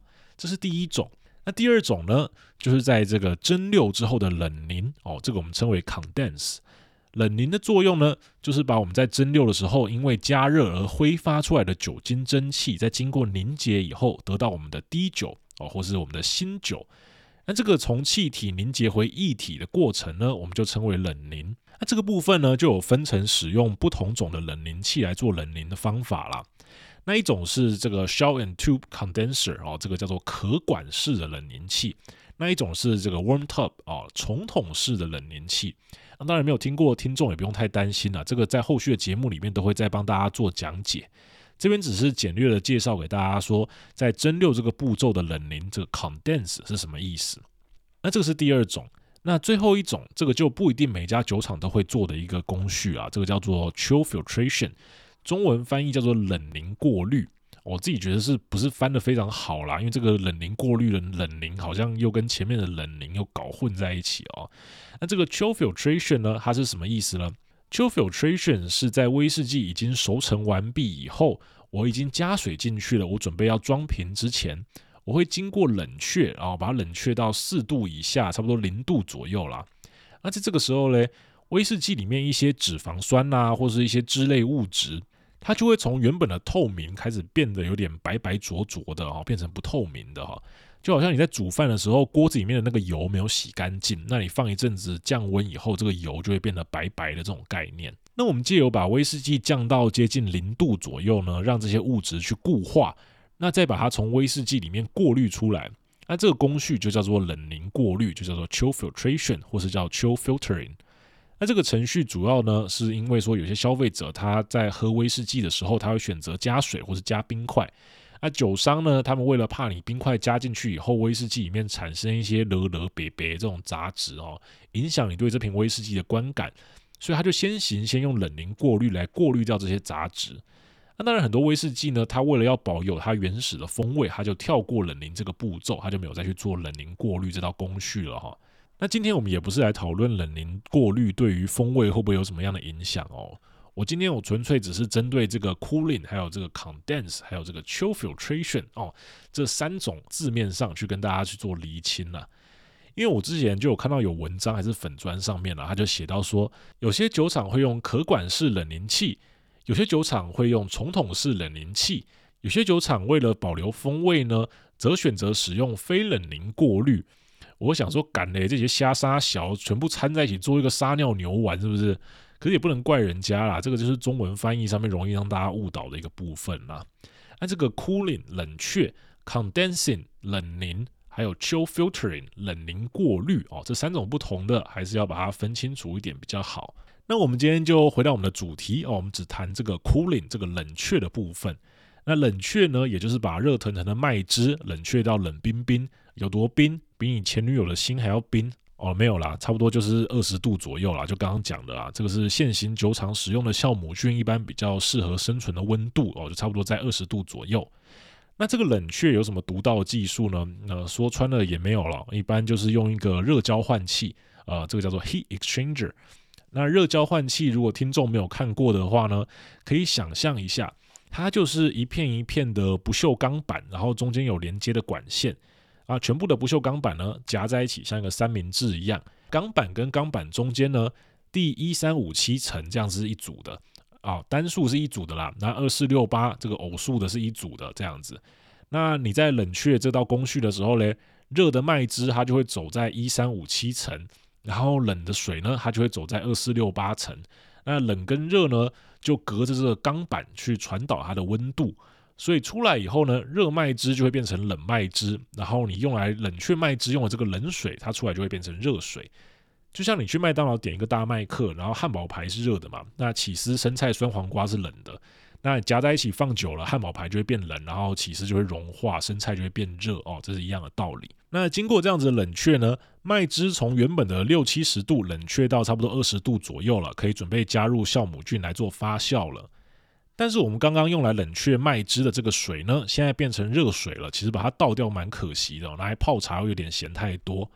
这是第一种。那第二种呢，就是在这个蒸馏之后的冷凝哦，这个我们称为 condense。冷凝的作用呢，就是把我们在蒸馏的时候因为加热而挥发出来的酒精蒸汽，在经过凝结以后，得到我们的低酒哦，或是我们的新酒。那这个从气体凝结回液体的过程呢，我们就称为冷凝。那这个部分呢，就有分成使用不同种的冷凝器来做冷凝的方法啦。那一种是这个 shell and tube condenser 哦，这个叫做可管式的冷凝器。那一种是这个 warm tub 哦，重筒式的冷凝器。那当然没有听过，听众也不用太担心了。这个在后续的节目里面都会再帮大家做讲解。这边只是简略的介绍给大家说，在蒸馏这个步骤的冷凝，这个 condense 是什么意思？那这个是第二种。那最后一种，这个就不一定每家酒厂都会做的一个工序啊，这个叫做 chill filtration，中文翻译叫做冷凝过滤。我自己觉得是不是翻得非常好啦？因为这个冷凝过滤的冷凝好像又跟前面的冷凝又搞混在一起哦。那这个 chill filtration 呢，它是什么意思呢？chill filtration 是在威士忌已经熟成完毕以后，我已经加水进去了，我准备要装瓶之前，我会经过冷却，然后把它冷却到四度以下，差不多零度左右啦。那在这个时候呢，威士忌里面一些脂肪酸呐、啊，或是一些脂类物质。它就会从原本的透明开始变得有点白白浊浊的哦，变成不透明的哈，就好像你在煮饭的时候，锅子里面的那个油没有洗干净，那你放一阵子降温以后，这个油就会变得白白的这种概念。那我们借由把威士忌降到接近零度左右呢，让这些物质去固化，那再把它从威士忌里面过滤出来，那这个工序就叫做冷凝过滤，就叫做 chill filtration，或是叫 chill filtering。那这个程序主要呢，是因为说有些消费者他在喝威士忌的时候，他会选择加水或是加冰块。那酒商呢，他们为了怕你冰块加进去以后，威士忌里面产生一些勒勒别别这种杂质哦，影响你对这瓶威士忌的观感，所以他就先行先用冷凝过滤来过滤掉这些杂质。那当然，很多威士忌呢，它为了要保有它原始的风味，它就跳过冷凝这个步骤，它就没有再去做冷凝过滤这道工序了哈。那今天我们也不是来讨论冷凝过滤对于风味会不会有什么样的影响哦。我今天我纯粹只是针对这个 cooling，还有这个 condense，还有这个 chill filtration 哦，这三种字面上去跟大家去做厘清了。因为我之前就有看到有文章还是粉砖上面了，他就写到说，有些酒厂会用可管式冷凝器，有些酒厂会用重桶式冷凝器，有些酒厂为了保留风味呢，则选择使用非冷凝过滤。我想说，干嘞，这些虾杀小全部掺在一起做一个撒尿牛丸，是不是？可是也不能怪人家啦，这个就是中文翻译上面容易让大家误导的一个部分啦。那这个 cooling 冷却，condensing 冷凝，还有 chill filtering 冷凝过滤哦，这三种不同的，还是要把它分清楚一点比较好。那我们今天就回到我们的主题哦，我们只谈这个 cooling 这个冷却的部分。那冷却呢，也就是把热腾腾的麦汁冷却到冷冰冰，有多冰？比你前女友的心还要冰哦？没有啦，差不多就是二十度左右啦。就刚刚讲的啦，这个是现行酒厂使用的酵母菌一般比较适合生存的温度哦，就差不多在二十度左右。那这个冷却有什么独到技术呢？呃，说穿了也没有了，一般就是用一个热交换器，呃，这个叫做 heat exchanger。那热交换器如果听众没有看过的话呢，可以想象一下，它就是一片一片的不锈钢板，然后中间有连接的管线。啊，全部的不锈钢板呢，夹在一起，像一个三明治一样。钢板跟钢板中间呢，第一三五七层这样子是一组的啊，单数是一组的啦。那二四六八这个偶数的是一组的这样子。那你在冷却这道工序的时候呢，热的麦汁它就会走在一三五七层，然后冷的水呢，它就会走在二四六八层。那冷跟热呢，就隔着这个钢板去传导它的温度。所以出来以后呢，热麦汁就会变成冷麦汁，然后你用来冷却麦汁用的这个冷水，它出来就会变成热水。就像你去麦当劳点一个大麦克，然后汉堡排是热的嘛，那起司、生菜、酸黄瓜是冷的，那夹在一起放久了，汉堡排就会变冷，然后起司就会融化，生菜就会变热哦，这是一样的道理。那经过这样子的冷却呢，麦汁从原本的六七十度冷却到差不多二十度左右了，可以准备加入酵母菌来做发酵了。但是我们刚刚用来冷却麦汁的这个水呢，现在变成热水了。其实把它倒掉蛮可惜的，拿来泡茶会有点嫌太多。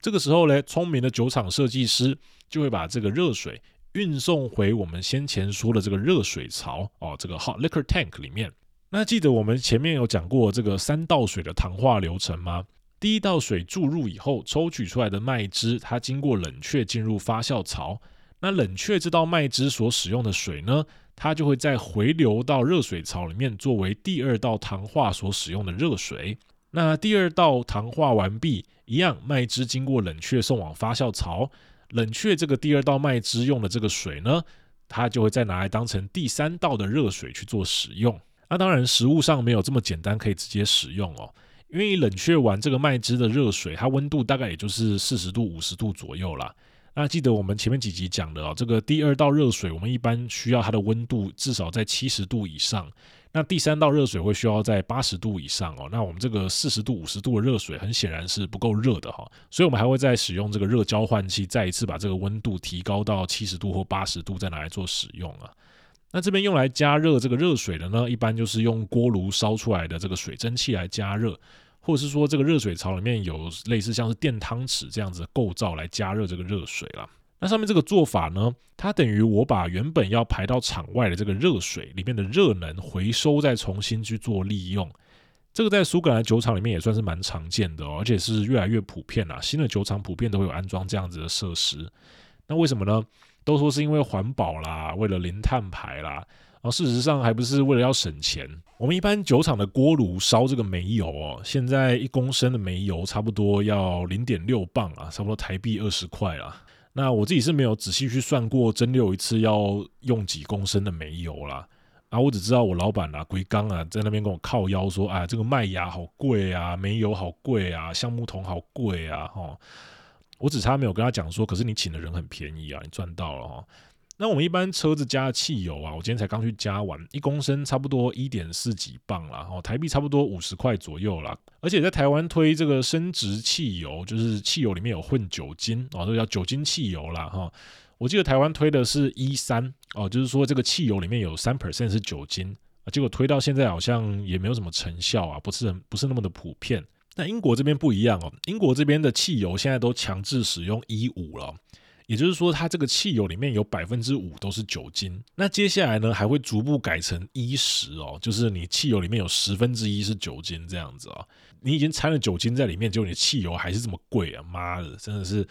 这个时候呢，聪明的酒厂设计师就会把这个热水运送回我们先前说的这个热水槽哦，这个 hot liquor tank 里面。那记得我们前面有讲过这个三道水的糖化流程吗？第一道水注入以后，抽取出来的麦汁，它经过冷却进入发酵槽。那冷却这道麦汁所使用的水呢，它就会再回流到热水槽里面，作为第二道糖化所使用的热水。那第二道糖化完毕，一样麦汁经过冷却送往发酵槽，冷却这个第二道麦汁用的这个水呢，它就会再拿来当成第三道的热水去做使用。那当然，食物上没有这么简单可以直接使用哦，因为冷却完这个麦汁的热水，它温度大概也就是四十度、五十度左右啦。那记得我们前面几集讲的哦，这个第二道热水，我们一般需要它的温度至少在七十度以上。那第三道热水会需要在八十度以上哦。那我们这个四十度、五十度的热水很显然是不够热的哈，所以我们还会再使用这个热交换器，再一次把这个温度提高到七十度或八十度，再拿来做使用啊。那这边用来加热这个热水的呢，一般就是用锅炉烧出来的这个水蒸气来加热，或者是说这个热水槽里面有类似像是电汤匙这样子的构造来加热这个热水啦。那上面这个做法呢，它等于我把原本要排到场外的这个热水里面的热能回收，再重新去做利用。这个在苏格兰酒厂里面也算是蛮常见的哦，而且是越来越普遍啦。新的酒厂普遍都会有安装这样子的设施。那为什么呢？都说是因为环保啦，为了零碳排啦。然后事实上还不是为了要省钱。我们一般酒厂的锅炉烧这个煤油哦，现在一公升的煤油差不多要零点六磅啊，差不多台币二十块啦。那我自己是没有仔细去算过蒸馏一次要用几公升的煤油啦，啊，我只知道我老板啊，龟刚啊，在那边跟我靠腰说，啊，这个麦芽好贵啊，煤油好贵啊，橡木桶好贵啊，哦，我只差没有跟他讲说，可是你请的人很便宜啊，你赚到了哈。那我们一般车子加汽油啊，我今天才刚去加完，一公升差不多一点四几磅啦，哦，台币差不多五十块左右啦。而且在台湾推这个生质汽油，就是汽油里面有混酒精哦，这个叫酒精汽油啦。哈。我记得台湾推的是 E 三哦，就是说这个汽油里面有三 percent 是酒精啊，结果推到现在好像也没有什么成效啊，不是很不是那么的普遍。那英国这边不一样哦，英国这边的汽油现在都强制使用 E 五了。也就是说，它这个汽油里面有百分之五都是酒精。那接下来呢，还会逐步改成一十哦，就是你汽油里面有十分之一是酒精这样子啊。你已经掺了酒精在里面，结果你汽油还是这么贵啊！妈的，真的是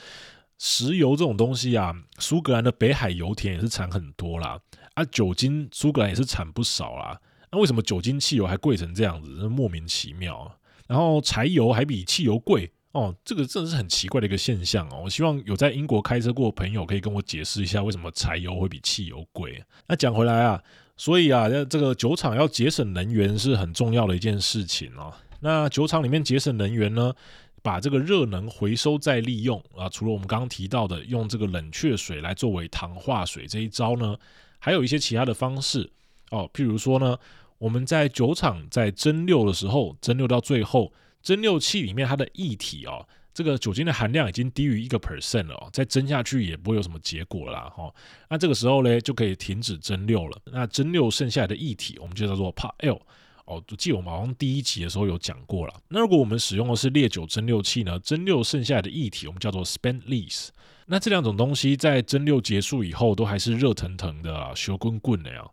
石油这种东西啊，苏格兰的北海油田也是产很多啦，啊，酒精苏格兰也是产不少啦。那为什么酒精汽油还贵成这样子？莫名其妙。然后柴油还比汽油贵。哦，这个真的是很奇怪的一个现象哦。我希望有在英国开车过的朋友可以跟我解释一下，为什么柴油会比汽油贵。那讲回来啊，所以啊，这个酒厂要节省能源是很重要的一件事情哦。那酒厂里面节省能源呢，把这个热能回收再利用啊，除了我们刚刚提到的用这个冷却水来作为糖化水这一招呢，还有一些其他的方式哦。譬如说呢，我们在酒厂在蒸馏的时候，蒸馏到最后。蒸馏器里面它的液体哦，这个酒精的含量已经低于一个 percent 了哦，再蒸下去也不会有什么结果啦哈。那这个时候呢，就可以停止蒸馏了。那蒸馏剩下来的液体，我们就叫做 p a l 哦。记得我们好像第一集的时候有讲过了。那如果我们使用的是烈酒蒸馏器呢，蒸馏剩下来的液体，我们叫做 spent lease。那这两种东西在蒸馏结束以后，都还是热腾腾的啊，烧滚滚的呀。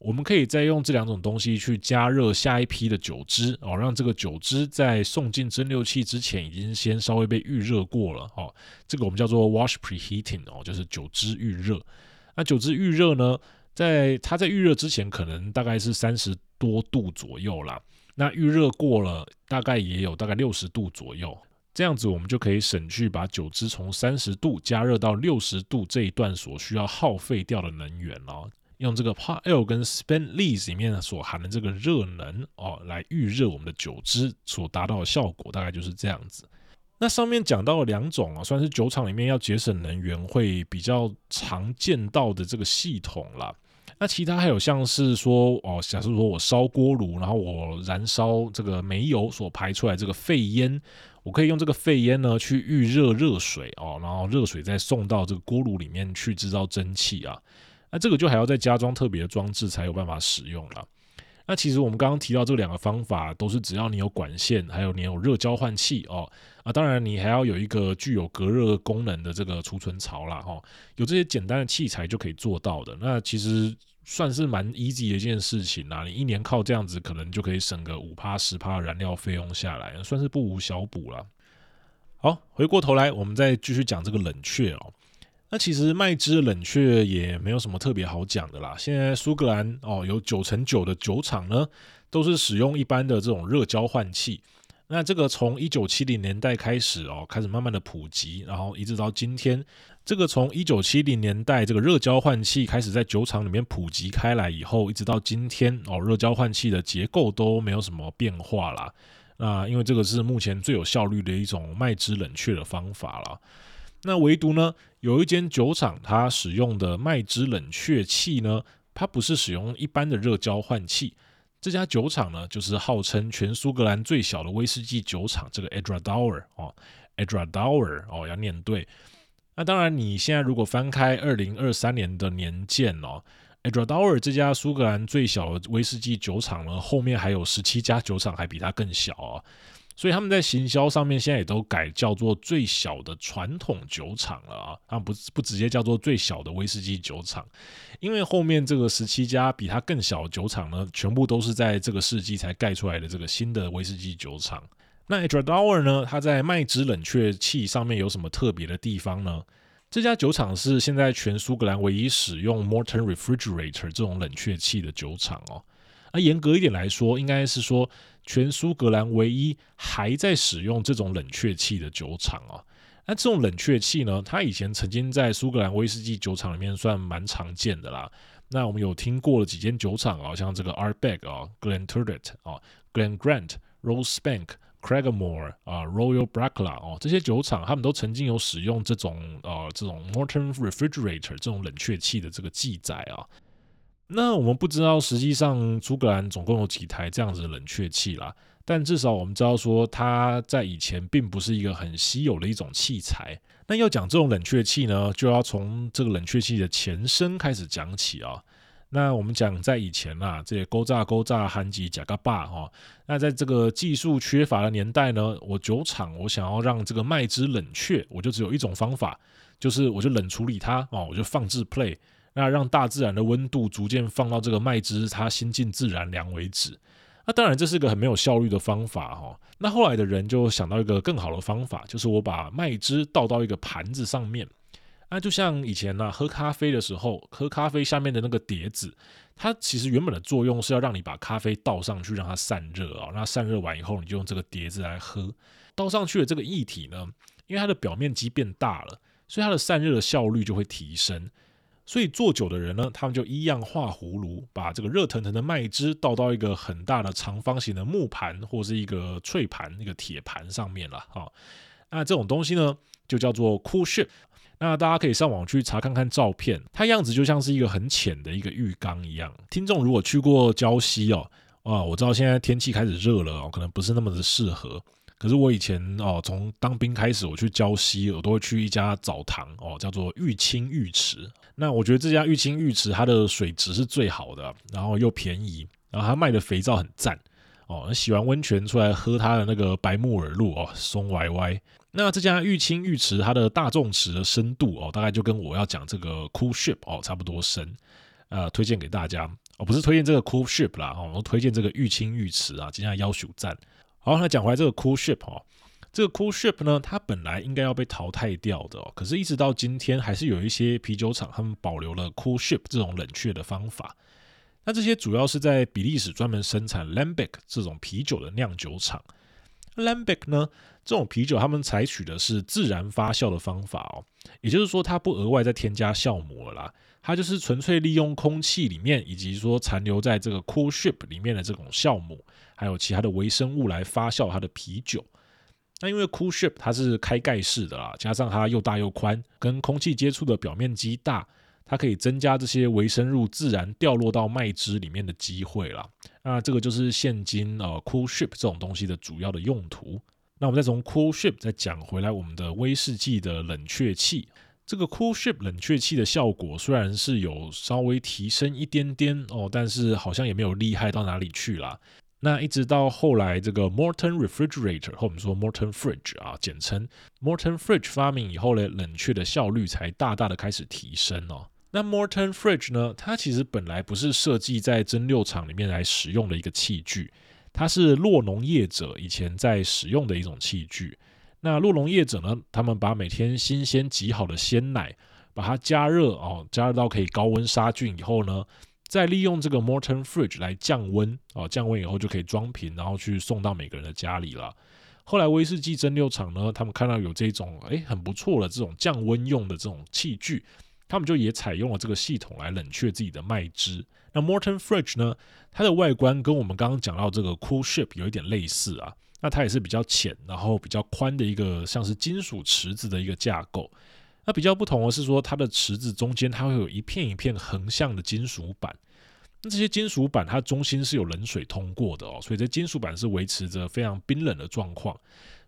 我们可以再用这两种东西去加热下一批的酒汁哦，让这个酒汁在送进蒸馏器之前已经先稍微被预热过了哦。这个我们叫做 wash preheating 哦，就是酒汁预热。那酒汁预热呢，在它在预热之前可能大概是三十多度左右啦。那预热过了，大概也有大概六十度左右。这样子我们就可以省去把酒汁从三十度加热到六十度这一段所需要耗费掉的能源哦。用这个泡 L 跟 spend lees 里面所含的这个热能哦，来预热我们的酒汁所达到的效果，大概就是这样子。那上面讲到了两种啊，算是酒厂里面要节省能源会比较常见到的这个系统啦。那其他还有像是说哦，假设说我烧锅炉，然后我燃烧这个煤油所排出来这个废烟，我可以用这个废烟呢去预热热水哦，然后热水再送到这个锅炉里面去制造蒸汽啊。那这个就还要再加装特别的装置才有办法使用了。那其实我们刚刚提到这两个方法，都是只要你有管线，还有你有热交换器哦。啊，当然你还要有一个具有隔热功能的这个储存槽啦。哈。有这些简单的器材就可以做到的。那其实算是蛮 easy 的一件事情啦。你一年靠这样子，可能就可以省个五趴十趴燃料费用下来，算是不无小补了。好，回过头来，我们再继续讲这个冷却哦。那其实麦汁冷却也没有什么特别好讲的啦。现在苏格兰哦，有九成九的酒厂呢，都是使用一般的这种热交换器。那这个从一九七零年代开始哦，开始慢慢的普及，然后一直到今天，这个从一九七零年代这个热交换器开始在酒厂里面普及开来以后，一直到今天哦，热交换器的结构都没有什么变化啦。那因为这个是目前最有效率的一种麦汁冷却的方法啦。那唯独呢，有一间酒厂，它使用的麦汁冷却器呢，它不是使用一般的热交换器，这家酒厂呢，就是号称全苏格兰最小的威士忌酒厂，这个 Edradour 哦，Edradour 哦，要念对。那当然，你现在如果翻开二零二三年的年鉴哦，Edradour 这家苏格兰最小的威士忌酒厂呢，后面还有十七家酒厂还比它更小啊。所以他们在行销上面现在也都改叫做最小的传统酒厂了啊，他们不不直接叫做最小的威士忌酒厂，因为后面这个十七家比它更小的酒厂呢，全部都是在这个世纪才盖出来的这个新的威士忌酒厂。那 Edradour 呢，它在麦汁冷却器上面有什么特别的地方呢？这家酒厂是现在全苏格兰唯一使用 Morton Refrigerator 这种冷却器的酒厂哦。那严格一点来说，应该是说。全苏格兰唯一还在使用这种冷却器的酒厂啊，那这种冷却器呢，它以前曾经在苏格兰威士忌酒厂里面算蛮常见的啦。那我们有听过了几间酒厂啊，像这个 Ardbeg 啊、Glenturret 啊、Glen Grant，Rosebank，Craigmore 啊、Royal Brackla 哦，这些酒厂他们都曾经有使用这种呃这种 Morton Refrigerator 这种冷却器的这个记载啊。那我们不知道实际上苏格兰总共有几台这样子的冷却器啦，但至少我们知道说它在以前并不是一个很稀有的一种器材。那要讲这种冷却器呢，就要从这个冷却器的前身开始讲起啊。那我们讲在以前啊，这些勾炸勾炸韩吉贾嘎巴哈，那在这个技术缺乏的年代呢，我酒厂我想要让这个麦汁冷却，我就只有一种方法，就是我就冷处理它哦，我就放置 play。那让大自然的温度逐渐放到这个麦汁它心静自然凉为止。那当然这是一个很没有效率的方法哈。那后来的人就想到一个更好的方法，就是我把麦汁倒到一个盘子上面。那就像以前呢、喝咖啡的时候，喝咖啡下面的那个碟子，它其实原本的作用是要让你把咖啡倒上去，让它散热啊。那散热完以后，你就用这个碟子来喝。倒上去的这个液体呢，因为它的表面积变大了，所以它的散热的效率就会提升。所以做酒的人呢，他们就一样画葫芦，把这个热腾腾的麦汁倒到一个很大的长方形的木盘或是一个脆盘、一个铁盘上面了。哈，那这种东西呢，就叫做 coolship。那大家可以上网去查看看照片，它样子就像是一个很浅的一个浴缸一样。听众如果去过礁溪哦，啊，我知道现在天气开始热了哦，可能不是那么的适合。可是我以前哦，从当兵开始，我去礁溪，我都会去一家澡堂哦，叫做玉清浴池。那我觉得这家玉清浴池它的水质是最好的，然后又便宜，然后它卖的肥皂很赞哦。洗完温泉出来喝它的那个白木耳露哦，松歪歪。那这家玉清浴池它的大众池的深度哦，大概就跟我要讲这个 Coolship 哦差不多深，呃，推荐给大家哦，不是推荐这个 Coolship 啦，哦，我推荐这个玉清浴池啊，今天要求赞。好，那讲回来这个 Coolship 哦，这个 Coolship 呢，它本来应该要被淘汰掉的哦，可是一直到今天，还是有一些啤酒厂他们保留了 Coolship 这种冷却的方法。那这些主要是在比利时专门生产 Lambic 这种啤酒的酿酒厂。Lambic 呢，这种啤酒他们采取的是自然发酵的方法哦，也就是说它不额外再添加酵母了啦，它就是纯粹利用空气里面以及说残留在这个 Coolship 里面的这种酵母。还有其他的微生物来发酵它的啤酒。那因为 Coolship 它是开盖式的啦，加上它又大又宽，跟空气接触的表面积大，它可以增加这些微生物自然掉落到麦汁里面的机会啦。那这个就是现今呃 Coolship 这种东西的主要的用途。那我们再从 Coolship 再讲回来，我们的威士忌的冷却器，这个 Coolship 冷却器的效果虽然是有稍微提升一点点哦，但是好像也没有厉害到哪里去啦。那一直到后来，这个 Morton Refrigerator 或我们说 Morton Fridge 啊，简称 Morton Fridge 发明以后呢，冷却的效率才大大的开始提升哦。那 Morton Fridge 呢，它其实本来不是设计在蒸馏厂里面来使用的一个器具，它是酪农业者以前在使用的一种器具。那酪农业者呢，他们把每天新鲜挤好的鲜奶，把它加热哦，加热到可以高温杀菌以后呢。再利用这个 Morton Fridge 来降温哦，降温以后就可以装瓶，然后去送到每个人的家里了。后来威士忌蒸馏厂呢，他们看到有这种诶很不错的这种降温用的这种器具，他们就也采用了这个系统来冷却自己的麦汁。那 Morton Fridge 呢，它的外观跟我们刚刚讲到这个 Coolship 有一点类似啊，那它也是比较浅，然后比较宽的一个像是金属池子的一个架构。那比较不同的是说，它的池子中间它会有一片一片横向的金属板。那这些金属板它中心是有冷水通过的哦，所以这金属板是维持着非常冰冷的状况。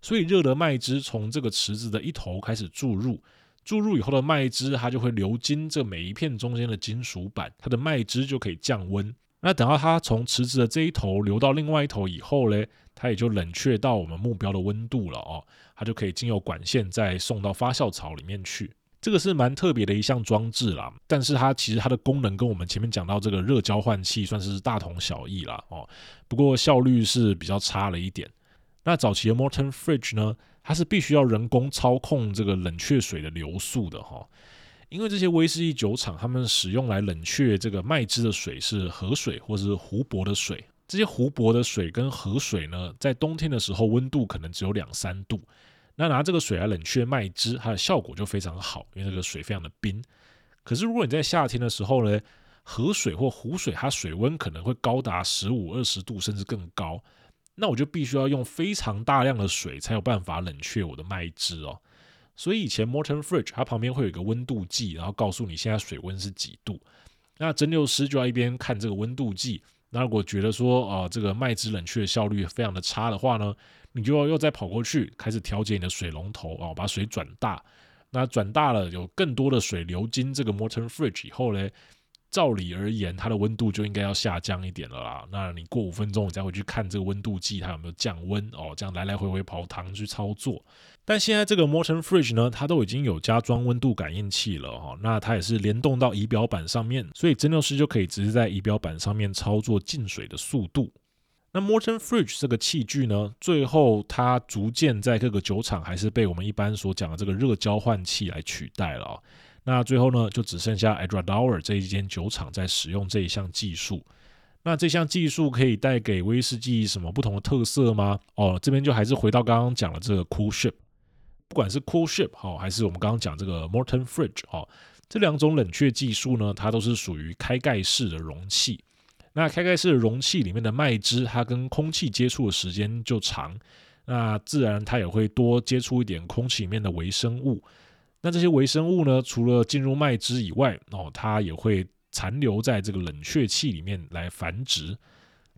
所以热的麦汁从这个池子的一头开始注入，注入以后的麦汁它就会流经这每一片中间的金属板，它的麦汁就可以降温。那等到它从池子的这一头流到另外一头以后呢，它也就冷却到我们目标的温度了哦，它就可以经由管线再送到发酵槽里面去。这个是蛮特别的一项装置啦，但是它其实它的功能跟我们前面讲到这个热交换器算是大同小异啦哦，不过效率是比较差了一点。那早期的 Morton Fridge 呢，它是必须要人工操控这个冷却水的流速的哈。因为这些威士忌酒厂，他们使用来冷却这个麦汁的水是河水或是湖泊的水。这些湖泊的水跟河水呢，在冬天的时候温度可能只有两三度。那拿这个水来冷却麦汁，它的效果就非常好，因为这个水非常的冰。可是如果你在夏天的时候呢，河水或湖水它水温可能会高达十五、二十度甚至更高，那我就必须要用非常大量的水才有办法冷却我的麦汁哦。所以以前 Morton Fridge 它旁边会有一个温度计，然后告诉你现在水温是几度。那蒸馏师就要一边看这个温度计。那如果觉得说啊、呃、这个麦汁冷却效率非常的差的话呢，你就要又再跑过去开始调节你的水龙头哦，把水转大。那转大了，有更多的水流经这个 Morton Fridge 以后呢，照理而言它的温度就应该要下降一点了啦。那你过五分钟你再回去看这个温度计它有没有降温哦，这样来来回回跑堂去操作。但现在这个 Morton Fridge 呢，它都已经有加装温度感应器了哈，那它也是联动到仪表板上面，所以蒸馏师就可以直接在仪表板上面操作进水的速度。那 Morton Fridge 这个器具呢，最后它逐渐在各个酒厂还是被我们一般所讲的这个热交换器来取代了。那最后呢，就只剩下 Edradour 这一间酒厂在使用这一项技术。那这项技术可以带给威士忌什么不同的特色吗？哦，这边就还是回到刚刚讲的这个 Coolship。不管是 Coolship 哦，还是我们刚刚讲这个 Morton Fridge 哦，这两种冷却技术呢，它都是属于开盖式的容器。那开盖式的容器里面的麦汁，它跟空气接触的时间就长，那自然它也会多接触一点空气里面的微生物。那这些微生物呢，除了进入麦汁以外，哦，它也会残留在这个冷却器里面来繁殖。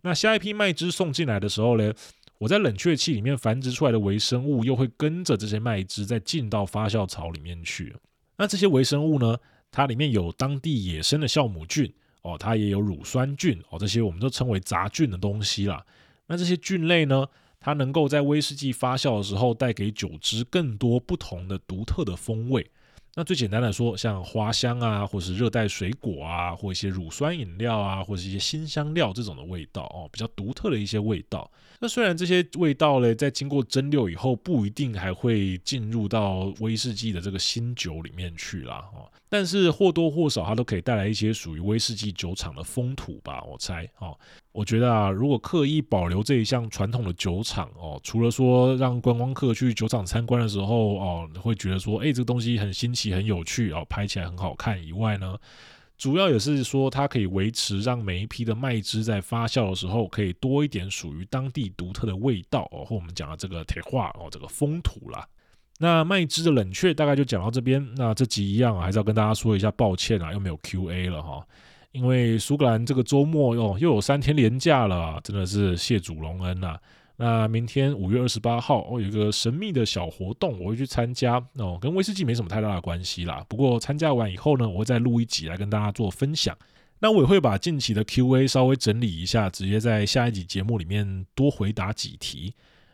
那下一批麦汁送进来的时候呢，我在冷却器里面繁殖出来的微生物，又会跟着这些麦汁再进到发酵槽里面去。那这些微生物呢，它里面有当地野生的酵母菌哦，它也有乳酸菌哦，这些我们都称为杂菌的东西啦。那这些菌类呢，它能够在威士忌发酵的时候，带给酒汁更多不同的独特的风味。那最简单的说，像花香啊，或是热带水果啊，或一些乳酸饮料啊，或是一些新香料这种的味道哦，比较独特的一些味道。那虽然这些味道呢，在经过蒸馏以后，不一定还会进入到威士忌的这个新酒里面去啦哦，但是或多或少它都可以带来一些属于威士忌酒厂的风土吧，我猜哦。我觉得啊，如果刻意保留这一项传统的酒厂哦，除了说让观光客去酒厂参观的时候哦，会觉得说，哎，这个东西很新奇、很有趣哦，拍起来很好看以外呢，主要也是说它可以维持让每一批的麦汁在发酵的时候，可以多一点属于当地独特的味道哦，或我们讲的这个铁化哦，这个风土啦。那麦汁的冷却大概就讲到这边，那这集一样还是要跟大家说一下抱歉啊，又没有 Q&A 了哈。因为苏格兰这个周末哟又有三天连假了，真的是谢主隆恩呐。那明天五月二十八号，哦，有一个神秘的小活动，我会去参加哦，跟威士忌没什么太大的关系啦。不过参加完以后呢，我会再录一集来跟大家做分享。那我也会把近期的 Q&A 稍微整理一下，直接在下一集节目里面多回答几题。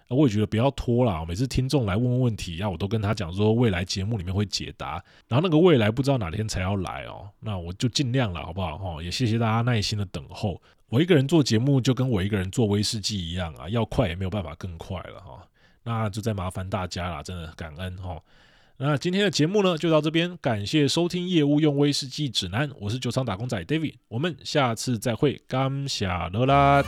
我也觉得不要拖啦，每次听众来问问题，然后我都跟他讲说未来节目里面会解答，然后那个未来不知道哪天才要来哦，那我就尽量了，好不好？哈，也谢谢大家耐心的等候。我一个人做节目就跟我一个人做威士忌一样啊，要快也没有办法更快了哈。那就再麻烦大家啦，真的感恩哈。那今天的节目呢就到这边，感谢收听业务用威士忌指南，我是酒厂打工仔 David，我们下次再会，感谢了啦。